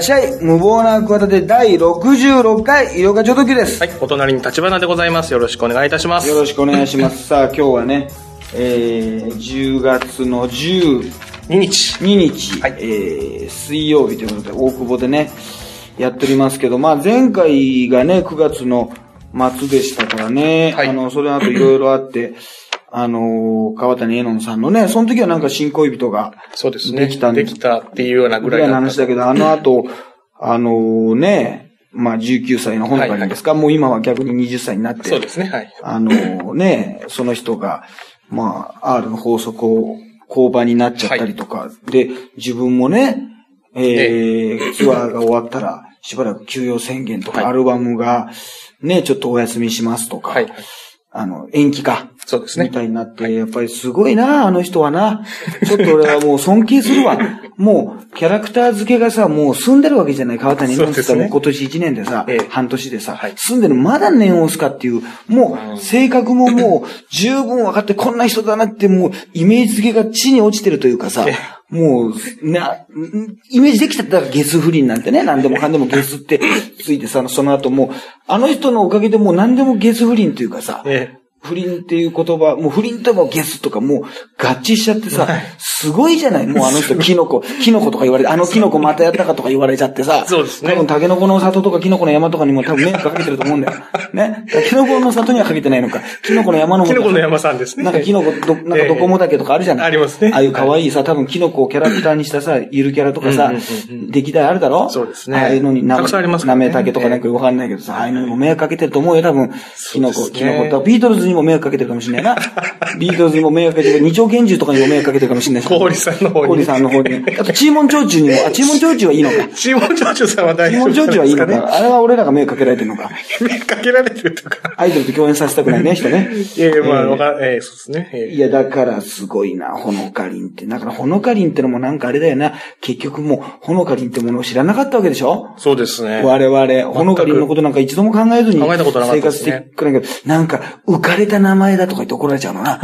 っしゃい。無謀な企て第66回、医療課長時です。はい、お隣に立花でございます。よろしくお願いいたします。よろしくお願いします。さあ、今日はね、えー、10月の12 2日。日、はいえー、水曜日ということで、大久保でね、やっておりますけど、まあ前回がね、9月の末でしたからね、はいあの、それの後いろいろあって、あのー川谷絵音さんのね、その時はなんか新恋人が、そうですね。できたんできたっていうようなぐぐらいの話だけど、あの後、あのーね、まあ19歳の本かりですか、もう今は逆に20歳になって、そうですね。はい。あのね、その人が、まあ、R の法則を交番になっちゃったりとか、で、自分もね、えーツアーが終わったら、しばらく休養宣言とか、はいアルバムが、ね、ちょっとお休みしますとか、はい。はいあの、延期か。そうですね。みたいになって、やっぱりすごいな、あの人はな。ちょっと俺はもう尊敬するわ。もう、キャラクター付けがさ、もう住んでるわけじゃない。川谷なんつったらもう今年1年でさ、ええ半年でさ、はい住んでる、まだ念を押すかっていう、もう、性格ももう、十分分かってこんな人だなって、もう、イメージ付けが地に落ちてるというかさえ、もう、な、イメージできちゃったらゲス不倫なんてね、何でもかんでもゲスってついてさ、その後もう、あの人のおかげでもう何でもゲス不倫というかさ、え。不倫っていう言葉、もう不倫ともゲスとかもう合致しちゃってさ、すごいじゃない？もうあの人、キノコ、キノコとか言われて、あのキノコまたやったかとか言われちゃってさ、そうですね。多分タケノコの里とかキノコの山とかにも多分迷惑かけてると思うんだよ。ね？タケノコの里にはかけてないのか。キノコの山のキノコの山さんですね。なんかキノコ、ど、なんかどこもだけとかあるじゃない、ええありますね。ああいう可愛いさ、多分キノコをキャラクターにしたさ、ゆるキャラとかさうんうんうんう、歴代あるだろ？そうですね。ああいうのにな、たくさんありますかなめたけとかなんかわかんないけどさ、ああいうのにも迷惑かけてると思うよ、多分。キノコ、キノねコと。ビートルズにも迷惑かけてるかもしれないな。ビートルズにも迷惑かけてる。二丁拳銃とかにも迷惑かけてるかもしれないし。氷さんの方に氷さんの方に。あと、チーモンチョーチュにも、あ、チーモンチョーチュはいいのか。チーモンチョーチュさんは大丈夫チーモンチョーチュはいいのね。か。あれは俺らが迷惑かけられてるのか。目かけられてるとか。アイドルと共演させたくないね、人ね。いやいや、まあ、えーわかええそうですね。ええいや、だからすごいな、ほのかりんって。だからほのかりんってのもなんかあれだよな。結局もう、ほのかりんってものを知らなかったわけでしょ？そうですね。我々、ほのかりんのことなんか一度も考えずに考えたことなかった生活してくれんけど、なんか浮かれた名前だとか言って怒られちゃうのな。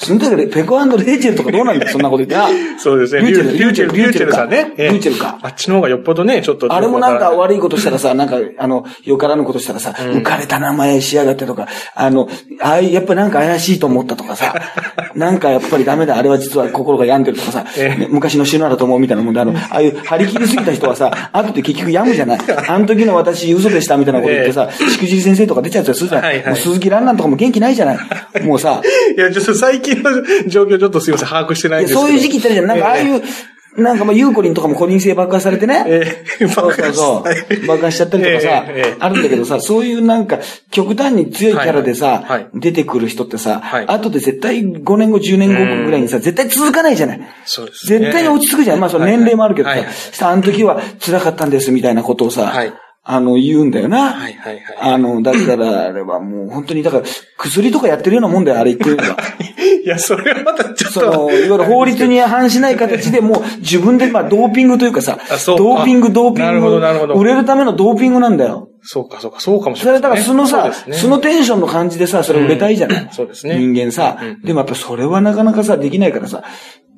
その時でペコレイチェルとかどうなんだよ、そんなこと言ってな。そうですね。リューチェル、リューチェル、リューチェルか。さんね。ええリューチェルか。あっちの方がよっぽどね、ちょっと。あれもなんかわ悪いことしたらさ、なんか、あの、よからぬことしたらさ、浮かれた名前しやがってとか、あの、ああやっぱなんか怪しいと思ったとかさ、なんかやっぱりダメだ、あれは実は心が病んでるとかさ、昔の死ぬだと思うみたいなもんで、あの、ああいう張り切りすぎた人はさ、後で結局病むじゃない。あの時の私嘘でしたみたいなこと言ってさ、しくじり先生とか出ちゃうやつするじゃん。はいはいもう鈴木蘭蘭とかも元気ないじゃない。もうさ、いや、ちょっと最近の状況ちょっとすいません、把握してないんですけど。そういう時期ってあるじゃん。なんかああいう、なんかまあ、ユーコリンとかもコリン性爆破されてね。ええそうそうそう。爆破しちゃったりとかさ、ええええあるんだけどさ、そういうなんか、極端に強いキャラでさ、はいはいはい出てくる人ってさ、はい後で絶対5年後、10年後ぐらいにさ、絶対続かないじゃない。そうですね絶対に落ち着くじゃん。まあ、その年齢もあるけどさ、はいはいさあの時は辛かったんですみたいなことをさ、はいあの、言うんだよな。はいはいはい。あの、だから、あれはもう本当に、だから、薬とかやってるようなもんだよ、あれ言ってるの。は。いや、それはまたちょっと。その、いわゆる法律に反しない形でもう自分で、まあ、ドーピングというかさドーピング、ドーピング。なるほどなるほど。売れるためのドーピングなんだよ。そうか、そうか、そうかもしそれれない、だから素のさ、そ素のテンションの感じでさ、それ売れたいじゃない、そうですね。人間さ、でもやっぱそれはなかなかさ、できないからさ、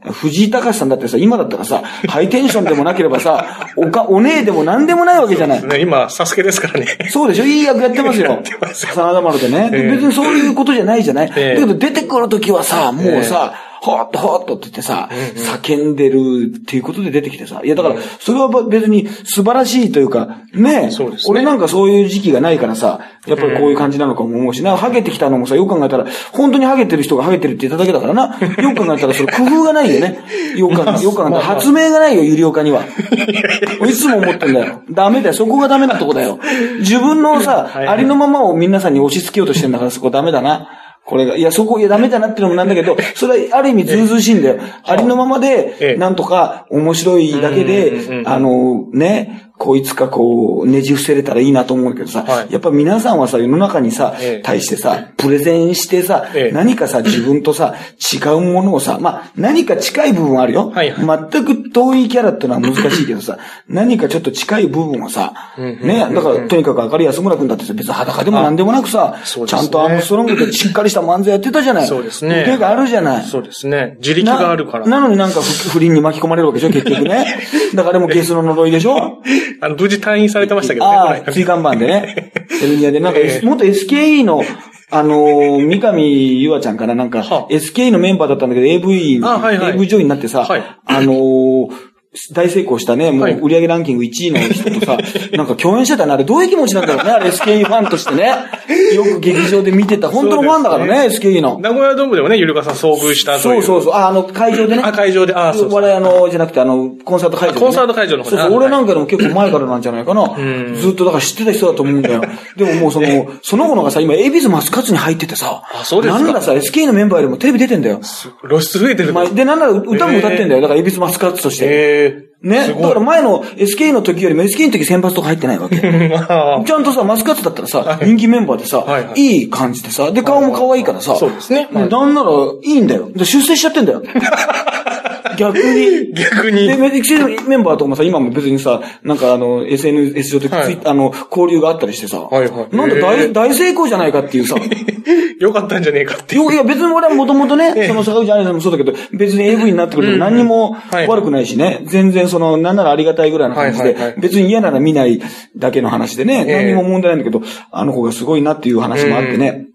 藤井隆さんだってさ、今だったらさ、ハイテンションでもなければさ、おか、お姉でも何でもないわけじゃない。ね、今、サスケですからね。そうでしょ？いい役やってますよ。やってますよ。真田丸でね、でええ。別にそういうことじゃないじゃない、ええ。だけど出てくるときはさ、もうさ、ほーっとほーっとって言ってさ、叫んでるっていうことで出てきてさ。いやだから、それは別に素晴らしいというか、ねそうですね俺なんかそういう時期がないからさ、やっぱりこういう感じなのかも思うしな、ハゲてきたのもさ、よく考えたら、本当にハゲてる人がハゲてるって言っただけだからな。よく考えたらそれ工夫がないよね。よく考えたら発明がないよ、ゆりおかには。いつも思ってんだよ。ダメだよ。そこがダメなとこだよ。自分のさ、はいありのままを皆さんに押し付けようとしてんだから、そこダメだな。これが、いや、そこ、いや、ダメだなってのもなんだけど、それはある意味ずうずうしいんだよ。ありのままええ。で、なんとか面白いだけで、ん。あの、ね、こういつかこう、ねじ伏せれたらいいなと思うけどさ、はいやっぱ皆さんはさ、世の中にさ、ええ対してさ、プレゼンしてさ、ええ何かさ、自分とさ、違うものをさ、まあ、何か近い部分はあるよ。はいは全く遠いキャラってのは難しいけどさ、何かちょっと近い部分はさ、ね、だから、とにかく明るい安村君だってさ、別に裸でも何でもなくさ、ねちゃんとアームストロングでしっかりした漫才やってたじゃない。そうですね腕があるじゃない。そうですね。自力があるから。ななのになんか不不倫に巻き込まれるわけでしょ、結局ね。だからもゲスの呪いでしょあの、無事退院されてましたけどね。ああ、この間。椎間板でね。ヘルニアで、なんか、え元 SKE の、あのー三上優愛ちゃんからなんか、はあ。SKE のメンバーだったんだけど、AV、あはいはい。AV 女優になってさ、はい。あのー大成功したね、もうはい売上ランキング1位の人とさ、なんか共演してたね、あれどういう気持ちなんだろうね、あれ SKE ファンとしてね。よく劇場で見てた、本当のファンだからね、SKE の。名古屋ドームでもね、ゆるかさん遭遇した。そうそうそう、あ、あの、会場でね。あ、会場で、あ、そうそう。我々あの、じゃなくてあの、コンサート会場コンサート会場の方ねそうそう、あ俺なんかでも結構前からなんじゃないかな。んずっとだから知ってた人だと思うんだよ。でももうその、その子のがさ、今、エビズマスカツに入っててさ。あそうですかなんならさ、SK のメンバーよりもテレビ出てんだよ。露出増えてる。まあで、なんなら歌も歌ってんだよ。だからエビズマスカツとして。だすごい。から前の SK の時よりも SK の時先発とか入ってないわけ。ちゃんとさ、マスカッツだったらさ、人気メンバーでさ、はいはい。いい感じでさ、で、顔も可愛いからさ、そうですねはい。なんならいいんだよ。で出世しちゃってんだよ。逆に。逆に。で、メディクシーメンバーとかもさ、今も別にさ、なんかあの、SNS 上でツイ、はい。あの、交流があったりしてさ、はいはい。なんだへ大、ー。大成功じゃないかっていうさ、よかったんじゃねえかっていう。よいや別に俺はもともとね、ええ。その坂口愛さんもそうだけど、別に AV になってくれても何にもはい。悪くないしね、全然その、なんならありがたいぐらいの感じで別に嫌なら見ないだけの話でね、ええ。何にも問題ないんだけど、あの子がすごいなっていう話もあってね。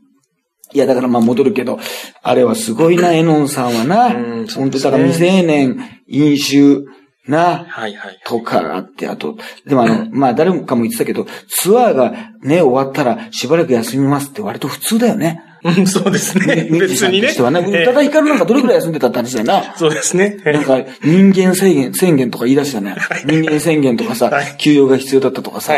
いや、だからまあ戻るけど、あれはすごいな、エノンさんはな。うんそう本当だから未成年、飲酒、な、はいはい。とかあって、あと、でもあの、まあ誰もかも言ってたけど、ツアーがね、終わったらしばらく休みますって割と普通だよね。うん、そうですね。別にね。はね。え宇多田ヒカルなんかどれくらい休んでたって話だよな。そうですね。なんか、人間宣言、宣言とか言い出したね。人間宣言とかさはい、休養が必要だったとかさ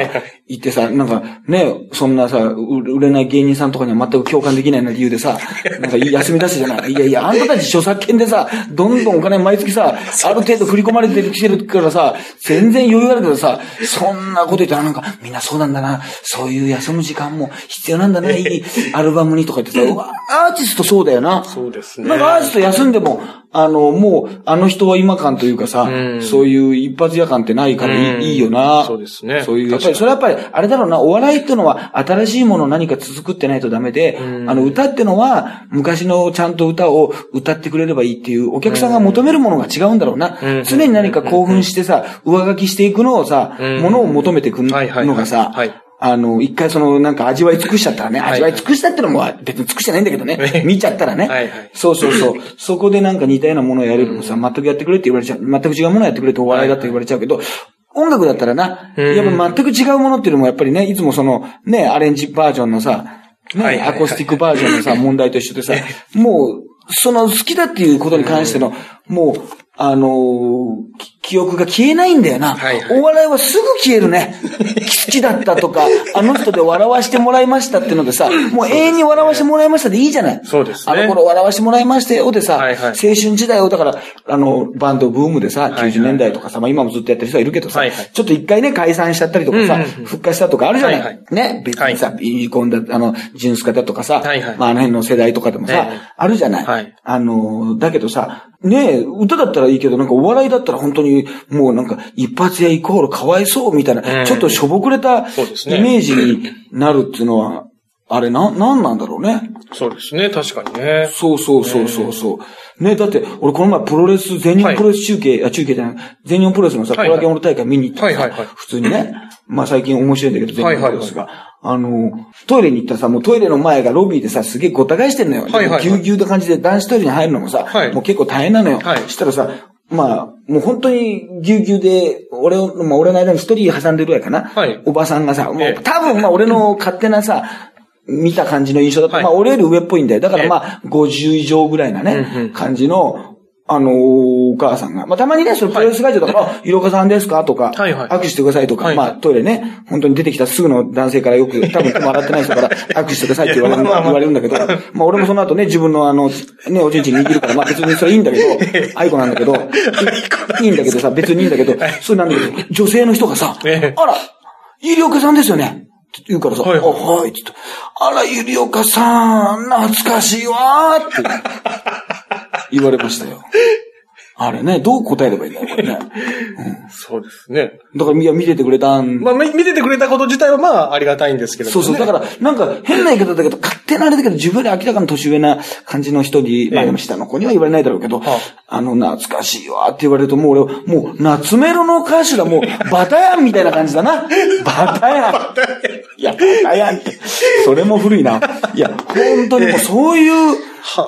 言ってさ、なんかね、そんなさ、う売れない芸人さんとかには全く共感できないような理由でさ、なんか休み出すじゃない。いやいや、あんたたち著作権でさ、どんどんお金毎月さ、ある程度振り込まれてきてるからさ、全然余裕あるけどさ、そんなこと言ったらなんか、みんなそうなんだな、そういう休む時間も必要なんだな、いいアルバムにとか言ってさ、アーティストそうだよな。そうですね。なんかアーティスト休んでも、あの、もう、あの人は今感というかさ、うん。そういう一発屋感ってないからいい,、うん。いいよな。そうですね。そういう、やっぱり、それはやっぱり、あれだろうな、お笑いってのは新しいもの何か続くってないとダメで、うん。あの、歌ってのは昔のちゃんと歌を歌ってくれればいいっていう、お客さんが求めるものが違うんだろうな。うん。常に何か興奮してさ、上書きしていくのをさ、うん。ものを求めてくるはいはいはいのがさ、はいあの、一回その、なんか味わい尽くしちゃったらね、はい味わい尽くしたってのも別に尽くしてないんだけどね、見ちゃったらね、はいはい。そうそうそう。そこでなんか似たようなものをやれるのさ、全くやってくれって言われちゃう。全く違うものをやってくれってお笑いだって言われちゃうけど、音楽だったらな、うん。やっぱ全く違うものっていうのもやっぱりね、いつもその、ね、アレンジバージョンのさ、ね、アコースティックバージョンのさ、問題と一緒でさ、もう、その好きだっていうことに関しての、もう、あのーき記憶が消えないんだよな。はいはい。お笑いはすぐ消えるね。好きだったとか、あの人で笑わしてもらいましたっていうのでさ、もう永遠に笑わしてもらいましたでいいじゃない。そうですね。あの頃笑わしてもらいましたよでさ、はいはい。青春時代を、だから、あの、バンドブームでさ、はいはい。90年代とかさ、まあ今もずっとやってる人はいるけどさ、はいはい。ちょっと一回ね、解散しちゃったりとかさ、うんうんうん。復活したとかあるじゃない。はいはい。ね、別にさ、はビーコンだ、あの、ジュンスカだとかさ、はいはい。まああの辺の世代とかでもさ、ええ。あるじゃない。はい。あの、だけどさ、ねえ、歌だったらいいけど、なんかお笑いだったら本当に、もうなんか一発屋イコールかわいそうみたいな、うんちょっとしょぼくれたそうですねイメージになるっていうのは、あれな、なんなんだろうね。そうですね、確かにね。そうそうそうそうそう。ね、だって、俺この前プロレス、全日本プロレス中継、あ、中継じゃない、全日本プロレスのさ、コはいはいラゲオの大会見に行ったはいはいはい普通にね、まあ最近面白いんだけど、全日本プロレスが。あの、トイレに行ったらさ、もうトイレの前がロビーでさ、すげえごった返してんのよ。はいはいはいぎゅうぎゅうな感じで男子トイレに入るのもさ、はいもう結構大変なのよ。はいしたらさ、まあ、もう本当にぎゅうぎゅうで、俺を、まあ俺の間に一人挟んでるぐらいかな？はいおばさんがさ、もええう多分まあ俺の勝手なさ、見た感じの印象だと、はいまあ俺より上っぽいんだよ。だからええまあ、50以上ぐらいなね、感じの、あのーお母さんが、まあ、たまにね、そのプロレス会場とか、あ、い。ろかさんですか？とか、はいはい。握手してくださいとか、はい。まあ、トイレね、本当に出てきたすぐの男性からよく、多分手も洗ってない人から 握手してくださいって言われる、まあ言われるんだけど、まあ、俺もその後ね、自分のあの、ね、おちんちん握るから、まあ別にそれいい んだけど、愛子なんだけど、いいいんだけどさ、別にいいんだけど、それなんだけど、女性の人がさ、ええ。あら、ゆりおかさんですよね。って言うからさ、はいはい。あ、はい、って言って、あら、ゆりおかさん、懐かしいわーって言われましたよ。あれね、どう答えればいいんだよ、これね。そうですね。だから、いや、見ててくれたん。まあ、み見ててくれたこと自体はまあ、ありがたいんですけれども、ね。そうそう。だから、なんか、変な言い方だけど、勝手なあれだけど、自分より明らかに年上な感じの人に、まあでも下の子には言われないだろうけど、はあの、懐かしいわって言われると、もう俺、もう、夏メロの歌手だ、もう、バタヤンみたいな感じだな。バタヤン。いや、バタヤンって。それも古いな。いや、本当にもうそういう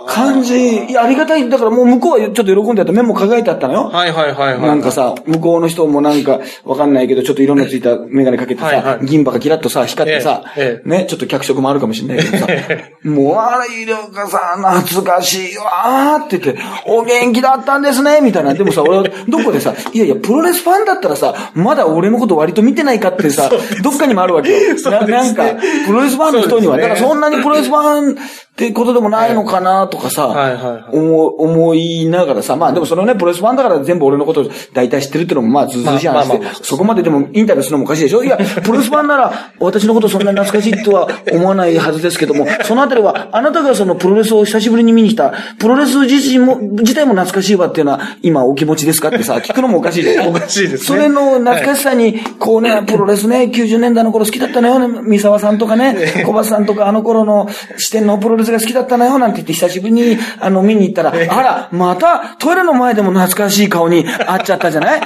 感じ、いや、ありがたい。だからもう向こうはちょっと喜んであった。目も輝いてあったのよ。はいはいはいはい。なんかさ、向こうの人もなんか、わかんないけど、ちょっと色のついたメガネかけてはいはさ、い銀歯がキラッとさ、光ってさええ、ね、ちょっと脚色もあるかもしれないけどさ、もう、あら、医療家さん、懐かしいわーって言って、お元気だったんですね、みたいな。でもさ、俺は、どこでさ、いやいや、プロレスファンだったらさ、まだ俺のこと割と見てないかってさ、どっかにもあるわけよ。ななんか、プロレスファンの人には、だからそんなにプロレスファンってことでもないのかなとかさ、思思いながらさ、まあでもそれをね、プロレスファンだから全部俺のこと大体知ってるっていうのもまあずうずうしい話でそこまででもインタビューするのもおかしいでしょ？いや、プロレスファンなら私のことそんなに懐かしいとは思わないはずですけども、そのあたりはあなたがそのプロレスを久しぶりに見に来た、プロレス自身も、自体も懐かしいわっていうのは今お気持ちですかってさ、聞くのもおかしいでしょおかしいですね。それの懐かしさに、こうね、プロレスね、90年代の頃好きだったのよね、三沢さんとかね、小松さんとかあの頃の視点のプロレスが好きだったのよ、なんて言って久しぶりにあの見に行ったら、あら、またトイレの前でも懐かしい顔に会っちゃったじゃない？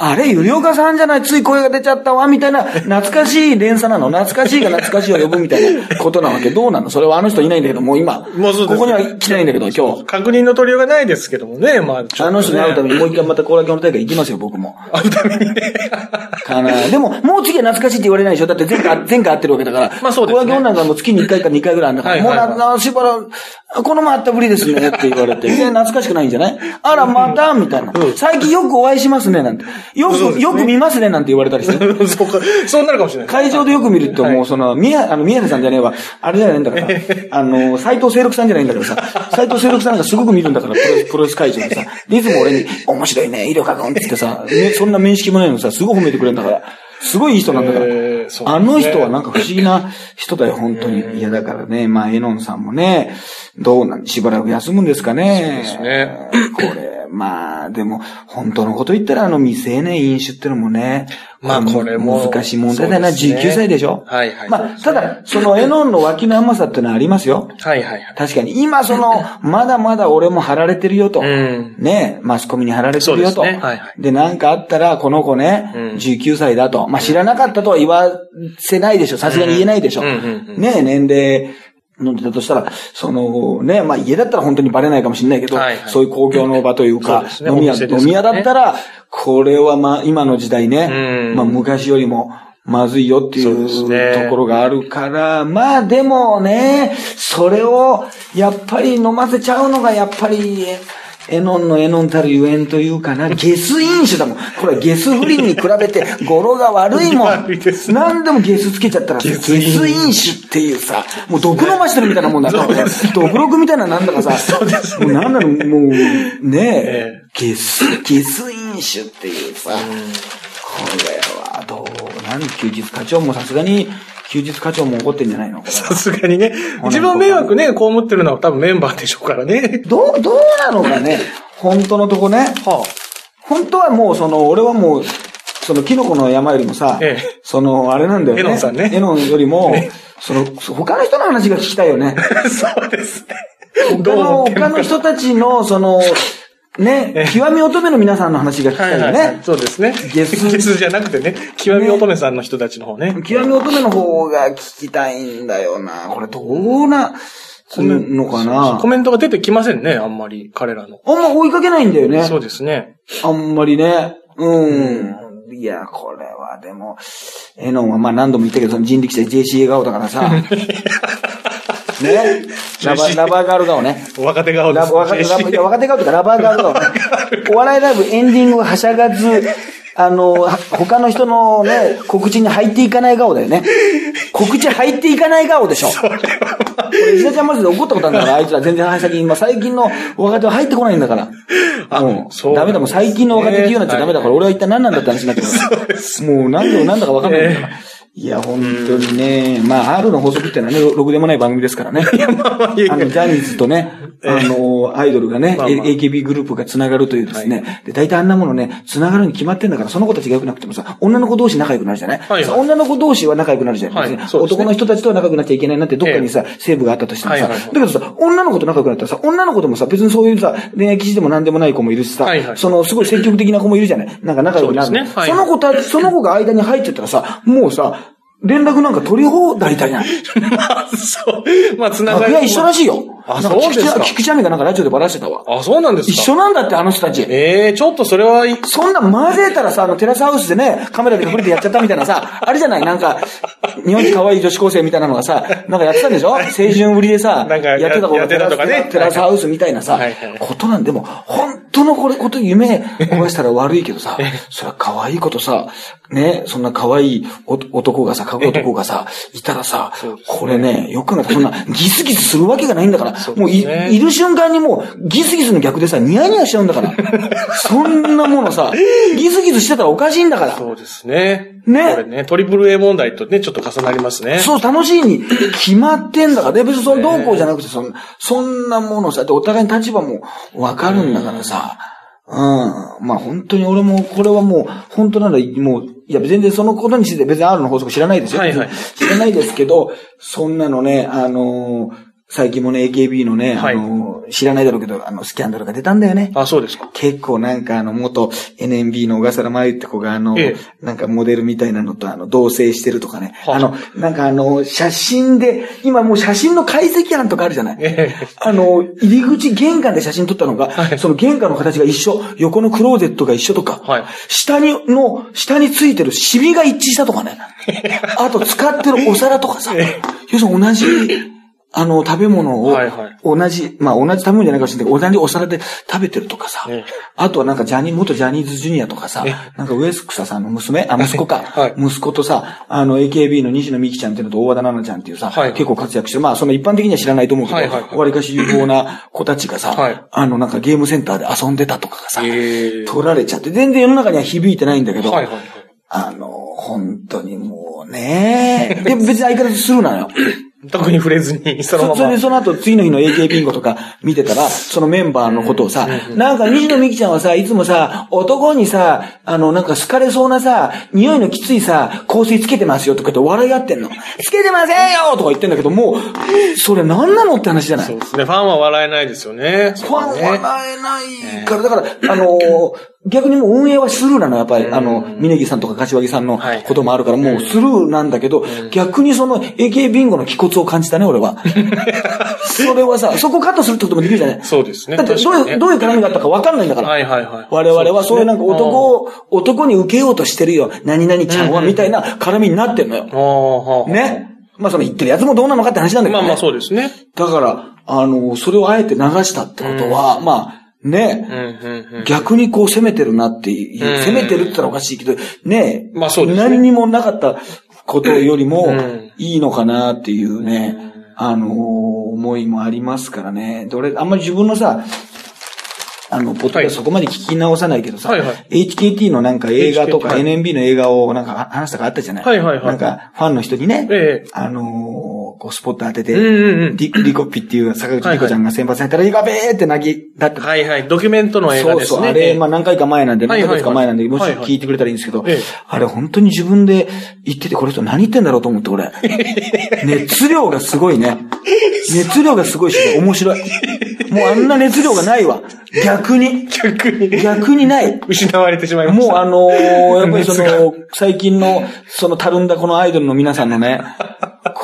あれ、ゆりおかさんじゃないつい声が出ちゃったわ、みたいな、懐かしい連鎖なの？懐かしいが懐かしいを呼ぶみたいなことなわけ。どうなの？それはあの人いないんだけど、もう今、もうそうここには来てないんだけど、今日。確認の取りようがないですけどもね、まあ、ねあの人に会うためにもう一回また後楽園の大会行きますよ、僕も。会うためにね。かな。でも、もう次は懐かしいって言われないでしょ？だって前回、前回会ってるわけだから。まあそうですね小学なんかもう月に1回か2回ぐらいあるんだから。はいはいはいもうな、な、しばらく、この前会ったぶりですねって言われて。ね、懐かしくないんじゃない？あら、またみたいな。最近よくお会いしますね、なんて。よく、ねよく見ますね、なんて言われたりして。そうか、そうなるかもしれない。会場でよく見ると、はいもうその、宮、あの、宮根さんじゃねえわ。あれじゃないんだから。あの、斎藤清六さんじゃないんだからさ。斎藤清六さんなんかすごく見るんだから、プロ プロレス会場でさ。でいつも俺に、面白いね、医療科君って言ってさ、ね、そんな面識もないのにさ、すごい褒めてくれるんだから。すごいいい人なんだから。えーねあの人はなんか不思議な人だよ、本当に。いや、だからね、まあ、エノンさんもね、どうなん、しばらく休むんですかね。そうですねこれ、まあ、でも、本当のこと言ったら、あの、未成年飲酒ってのもね、まあこれも難しい問題だよな、ね19歳でしょ？はいはいまあ、ただ、そのエノンの脇の甘さってのはありますよ。はいはいはい。確かに、今その、まだまだ俺も貼られてるよと。うんねマスコミに貼られてるよと。ねはいはいで、なんかあったら、この子ね、うん19歳だと。まあ、知らなかったとは言わせないでしょ。さすがに言えないでしょ。うんね年齢、飲んでたとしたら、そのね、まあ家だったら本当にバレないかもしれないけど、はいはい。そういう公共の場というか、そうね。飲み屋、ね。飲み屋だったら、これはまあ今の時代ね、うん。まあ昔よりも、まずいよっていそうところがあるから、まあでもね、それをやっぱり飲ませちゃうのがやっぱり、エノンのエノンたるゆえんというかな、ゲス飲酒だもん。これゲス不倫に比べて語呂が悪いもん。悪いです。ね何でもゲスつけちゃったらさ、ゲス飲飲酒っていうさ、もう毒飲ましてるみたいなもんだから、毒録みたいななんだかさ、もうなんだろう、もう、ねええ、ゲス、ゲス飲酒っていうさ、これはどうなん休日課長もさすがに、休日課長も怒ってんじゃないの？さすがにね。一番迷惑ね、被ってるのは多分メンバーでしょうからね。どう、どうなのかね？本当のとこね。は本当はもう、その、俺はもう、その、キノコの山よりもさ、ええその、あれなんだよね。エノンさんねエノンよりも、その、他の人の話が聞きたいよね。あ。そうですね。他の、他の人たちの、その、ね、極み乙女の皆さんの話が聞きたいよはいはいはいね。。そうですね。ゲス ゲスじゃなくてね、極み乙女さんの人たちの方ね。極み乙女の方が聞きたいんだよな。これどうな、するのかなコ。メントが出てきませんね、あんまり、彼らの。あんま追いかけないんだよね。そうですね。あんまりね。うん。いや、これはでも、エノンはまあ何度も言ったけど、その人力車 JC 笑顔だからさ。ね。ラバー、ラバーガール顔ね。若手顔です。ラ若手若手顔とかラバーガール顔ね。お笑いライブエンディングはしゃがず、あの、は他の人のね、告知に入っていかない顔だよね。告知入っていかない顔でしょ。俺、石田ちゃんマジで怒ったことあるんだから、あいつら全然最近、今最近の若手は入ってこないんだから。あもそうう、ダメだ、もう最近の若手って言うなっちゃダメだから、俺は一体何なんだって話になってくる。もう何でも何だか分かんないんだから。いや、本当にね、まあ、R の法則ってのはね、ろろくでもない番組ですからね。いや、まあまあ、いやあの、ジャニーズとね、あの、アイドルがね、まあまあ。AKB グループが繋がるというですね、で、大体あんなものね、繋がるに決まってんだから、その子たちが良くなくてもさ、女の子同士仲良くなるじゃない、はいはい。さ女の子同士は仲良くなるじゃない、はいですね。男の人たちとは仲良くなっちゃいけないなって、どっかにさ、セーブがあったとしてもさ、はいはいはい。だけどさ、女の子と仲良くなったらさ、女の子でもさ、別にそういうさ、恋愛記事でも何でもない子もいるしさ、はいはい。その、すごい積極的な子もいるじゃない？なんか仲良くなるそうですね。はい。その子たち、その子が間に入っちゃったらさ、もうさ、連絡なんか取り放題だじゃん。まあ、そう。まあ、つながり。楽屋一緒らしいよ。あなんかそうですか。菊池亜美がなんかラジオでバラしてたわ。あ、そうなんですか。一緒なんだって、あの人たち。ええちょっとそれは、そんな混ぜたらさ、あのテラスハウスでね、カメラで隠れてやっちゃったみたいなさ、あれじゃない？なんか、日本一可愛い女子高生みたいなのがさ、なんかやってたんでしょ？青春ぶりでさ、なんかやってたやってたとかね。テラスハウスみたいなさはいはい、ことなんでも、本当のこれ、こと夢壊したら悪いけどさ、それは可愛いことさ、ね、そんな可愛いお男がさ、かっ男がさ、いたらさ、これね、よくなってそんなギスギスするわけがないんだから、もういねいる瞬間にもうギスギスの逆でさ、ニヤニヤしちゃうんだから。そんなものさ、ギスギスしてたらおかしいんだから。そうですね。ねこれね、トリプル A 問題とね、ちょっと重なりますね。そう、楽しいに決まってんだから。で、別にそのどうこうじゃなくて、そんそんなものさ、で、お互いに立場もわかるんだからさ。うん。まあ本当に俺も、これはもう、本当なら、もう、いや、全然そのことについて別に R の法則知らないですよ。はいはい知らないですけど、そんなのね、あのー最近もね、AKB のね、はい。あのー知らないだろうけど、あの、スキャンダルが出たんだよね。あ、そうですか。結構なんかあの、元 NMB の小笠原真由って子があの、ええ。なんかモデルみたいなのとあの、同棲してるとかね。はあ。あの、なんかあの、写真で、今もう写真の解析案とかあるじゃない。ええ。あの、入り口玄関で写真撮ったのが、その玄関の形が一緒、横のクローゼットが一緒とか、はい。下に、の、下についてるシミが一致したとかね。あと使ってるお皿とかさ、要するに同じ、あの、食べ物を、はいはい。同じ、まあ同じ食べ物じゃないかもしれないけど、同じお皿で食べてるとかさ、ええ。あとはなんかジャニー、元ジャニーズジュニアとかさ、なんかウエスクサさんの娘あ、息子か。はい。息子とさ、あの AKB の西野美紀ちゃんっていうのと大和田奈々ちゃんっていうさ、はい。結構活躍してる。まあその一般的には知らないと思うけど、はいはいはい。わりかし有効な子たちがさ、はい。あのなんかゲームセンターで遊んでたとかがさ、ええ。取られちゃって、全然世の中には響いてないんだけど、はいはいはい。あの、本当にもうね、で別に相変わらずするなよ。特に触れずに、そのままそそれで。その後、次の日の AK ビンゴとか見てたら、そのメンバーのことをさ、なんか西野美紀ちゃんはさ、いつもさ、男にさ、あの、なんか好かれそうなさ、匂いのきついさ、香水つけてますよとかって笑い合ってんの。つけてませんよとか言ってんだけど、もう、それ何なのって話じゃないそうですね。ファンは笑えないですよね。ファンはね。笑えないから、だから、あのー 逆にもう運営はスルーなの、やっぱり、あの、峯岸さんとか柏木さんのはいこともあるから、もうスルーなんだけど、逆にその AK ビンゴの気骨を感じたね、俺は。それはさ、そこカットするってこともできるじゃない？そうですね。だって、どういう、どういう絡みがあったか分かんないんだから。はいはいはい。我々はそういうなんか男を、男に受けようとしてるよ。何々ちゃんは、みたいな絡みになってんのよ。ね？まあその言ってるやつもどうなのかって話なんだけど、ね。まあまあそうですね。だから、あの、それをあえて流したってことは、まあ、ね、うんうんうん。逆にこう攻めてるなっていう、うん。攻めてるって言ったらおかしいけど、ね、まあそうですね。何にもなかったことよりもうん。いいのかなっていうね、あのー思いもありますからね。どれ、あんまり自分のさ、あの、ポッドキャストそこまで聞き直さないけどさ、はいはい。HKT のなんか映画とか NMB の映画をなんか話したかあったじゃない。はいはいはい。なんかファンの人にね、ええ。あのーこうスポット当てて、うんうんうんリリコピっていう坂口リコちゃんが先発されたら、いがべーって泣き、だってはいはい。ドキュメントの映画ですね。そうそう、あれ、まあ何回か前なんで、何ヶ月か前なんで、もし聞いてくれたらいいんですけどええ、あれ本当に自分で言ってて、この人何言ってんだろうと思って、俺。熱量がすごいね。熱量がすごいし、面白い。もうあんな熱量がないわ。逆に。逆に逆にない。失われてしまいました。もうあのーやっぱりその、最近の、そのたるんだこのアイドルの皆さんのね、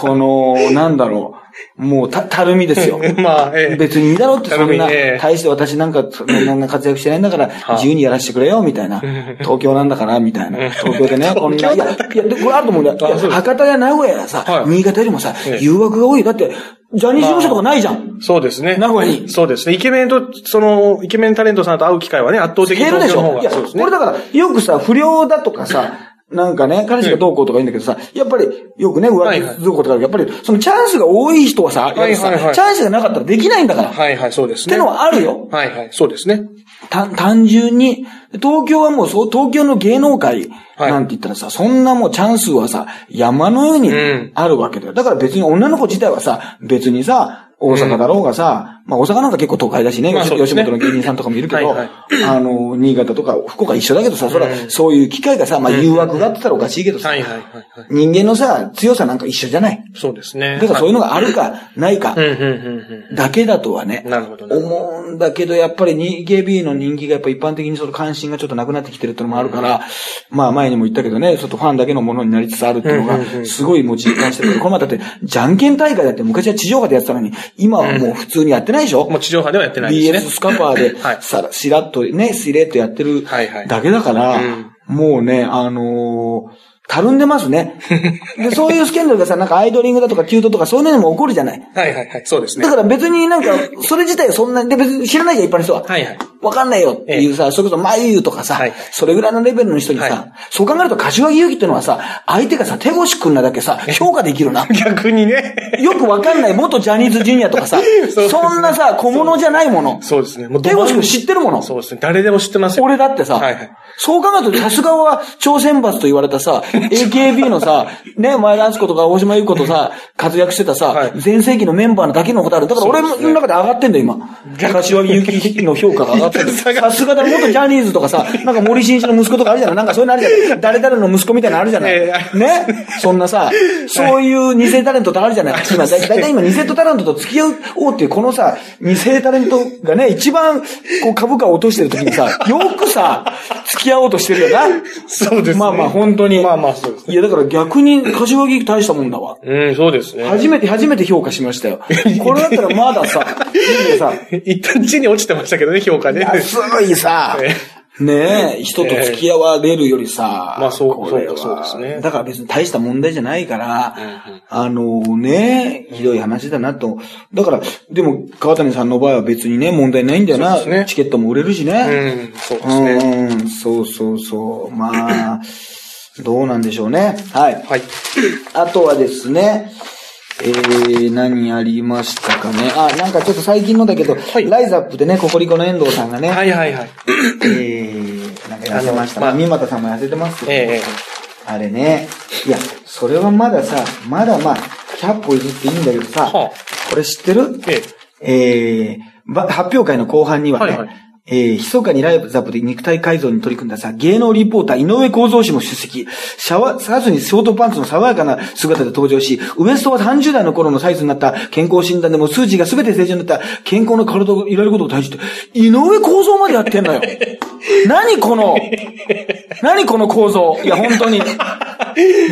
この、なんだろう、もうた、たるみですよ。まあ、ええ。別にいいだろうって、そんな、大して私なんか、そんな活躍してないんだから、自由にやらせてくれよ、みたいな。東京なんだから、みたいな。東京でね、こんな、いや、いや、でこれあると思うんだよ。博多や名古屋やさは、い新潟よりもさええ、誘惑が多いよ。だって、ジャニーズ事務所とかないじゃん。そうですね。名古屋にそうですね。イケメンと、その、イケメンタレントさんと会う機会はね、圧倒的に減るでしょ。いや、そうですね。これだから、よくさ、不良だとかさ、なんかね、彼氏がどうこうとか言うんだけどさ、やっぱり、よくね、浮気どうこうとか、やっぱり、そのチャンスが多い人はさ、やっぱさはいはいはいチャンスがなかったらできないんだから。っはいはい、そうですね。てのはあるよ。はいはい、そうですね。た単純に、東京はもうそう、東京の芸能界はいなんて言ったらさ、そんなもうチャンスはさ、山のようにうんあるわけだよ。だから別に女の子自体はさ、別にさ、大阪だろうがさ、まあ大阪なんか結構都会だしね、吉まあね吉本の芸人さんとかもいるけど、はいはいあの、新潟とか福岡一緒だけどさ、それはうんそういう機会がさ、まあ誘惑があってたらおかしいけどさ。人間のさ、強さなんか一緒じゃない。そうですね。だからそういうのがあるか、ないか。だけだとはね、なるほどね。思うんだけど、やっぱり 2KB の人気がやっぱ一般的にその関心がちょっとなくなってきてるってのもあるから、まあ前にも言ったけどね、ちょっとファンだけのものになりつつあるっていうのがすごいもう実感してるけど、この前だって、じゃんけん大会だって昔は地上波でやってたのに、今はもう普通にやってないでしょ？もう地上波ではやってないです ?BS ね。スカパーで はい、さ、しらっとね、しれっとやってるはいはいだけだからうん、もうね、あのーたるんでますね。で、そういうスキャンダルがさ、なんかアイドリングだとかキュートとかそういうのにも起こるじゃない。はいはいはい、そうですねだ。から別になんか、それ自体はそんな、で別に知らないじゃん、一般の人は。はいはい。わかんないよっていうさ、それこそ、まゆゆとかさ、はいそれぐらいのレベルの人にさ、はいそう考えると、柏木由紀ってのはさ、相手がさ、手越くんなだけさ、評価できるな。逆にね。よくわかんない元ジャニーズジュニアとかさ、そねそんなさ、小物じゃないもの。そうですね。もう手越くん知ってるもの。そうですね。誰でも知ってますよ。俺だってさ、はいはいそう考えると、さすがは超選抜と言われたさ、AKB のさ、ね、前田敦子とか大島優子とさ、活躍してたさ、はい。全盛期のメンバーのだけのことある。だから俺の中で上がってんだよ、今。柏木由紀の評価が上がってる。さすがだ、元ジャニーズとかさ、なんか森進一の息子とかあるじゃない？なんかそういうのあるじゃない？誰々の息子みたいなのあるじゃない？ええね？そんなさ、そういう偽タレントってあるじゃない？今、だいたい今偽タレントと付き合おうっていうこのさ、偽タレントがね、一番こう株価を落としてる時にさ、よくさ、付き合おうとしてるよな。そうですね。まあまあ本当に。まあまあそうですね。いやだから逆に柏木大したもんだわ。うん、そうですね。初めて、初めて評価しましたよ。これだったらまださ、いいよさ、一旦地に落ちてましたけどね、評価ね。安いさ、ねえ、人と付き合われるよりさ、まあそうそうかそうですねだから別に大した問題じゃないから、うんうんあのね、ひどい話だなと。だから、でも川谷さんの場合は別にね、問題ないんだよな。ねチケットも売れるしうね。ん、そうですね。うん、そうそうそう。まあ、どうなんでしょうね。はい。はい。あとはですね、えー、何ありましたかね？あ、なんかちょっと最近のだけど、いライズアップでね、ココリコの遠藤さんがね、はいはいはい。えー、なんか痩せました。あのまあまあ、三股さんも痩せてますけど、ええあれね。いや、それはまださ、まだまあ、100歩譲っていいんだけどさ、はこれ知ってる？ええー、ば発表会の後半にはね、はいはいえー、密かにライブザップで肉体改造に取り組んださ、芸能リポーター井上公造氏も出席。シャワー、さずにショートパンツの爽やかな姿で登場し、ウエストは30代の頃のサイズになった健康診断でも数値が全て正常になった健康な体をいられることを大事って、井上公造までやってんのよ。何この、何この構造。いや、本当に。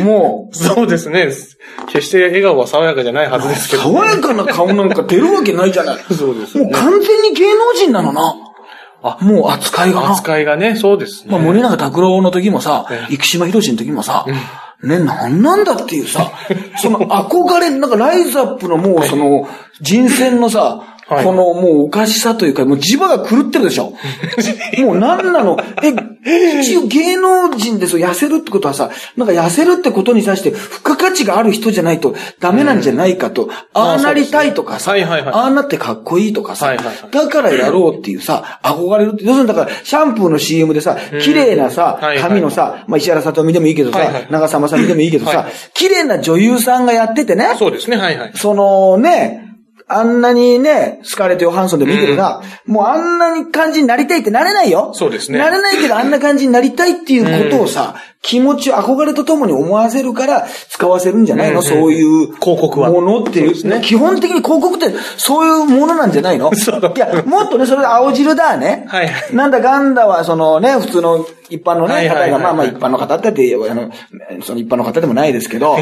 もう、そうですね。決して笑顔は爽やかじゃないはずですけど。爽やかな顔なんか出るわけないじゃない。そうですよね。もう完全に芸能人なのな。あ、もう扱いがな。扱いがね、そうですね。まあ、森永拓郎の時もさえ、生島博士の時もさ、ね、なんなんだっていうさ、その憧れ、なんかライズアップのもうその、人選のさ、はい。このもうおかしさというか、もう磁場が狂ってるでしょ。もうなんなの？え、一応芸能人でそう痩せるってことはさ、なんか痩せるってことに対して付加価値がある人じゃないとダメなんじゃないかと、ああなりたいとかさ、はいはいはい。ああなってかっこいいとかさ、はいはいはい。だからやろうっていうさ、憧れるって、要するにだから、シャンプーの CM でさ、綺麗なさはいはい、髪のさ、まあ、石原さとみでもいいけどさはいはい、長澤まさみでもいいけどさはい、綺麗な女優さんがやっててね、そうですね、はいはい。そのね、あんなにね、スカーレット・ヨハンソンでもいいけどさ、もうあんなに感じになりたいってなれないよ。そうですねなれないけど、あんな感じになりたいっていうことをさ、気持ちを憧れとともに思わせるから使わせるんじゃないの、うんうんそういう。広告は。ものっていう。そうね。基本的に広告ってそういうものなんじゃないの？いや、もっとね、それで青汁だね。はいはい。なんだガンダは、そのね、普通の一般のね、方が、まあまあ一般の方ってって、あの、その一般の方でもないですけど、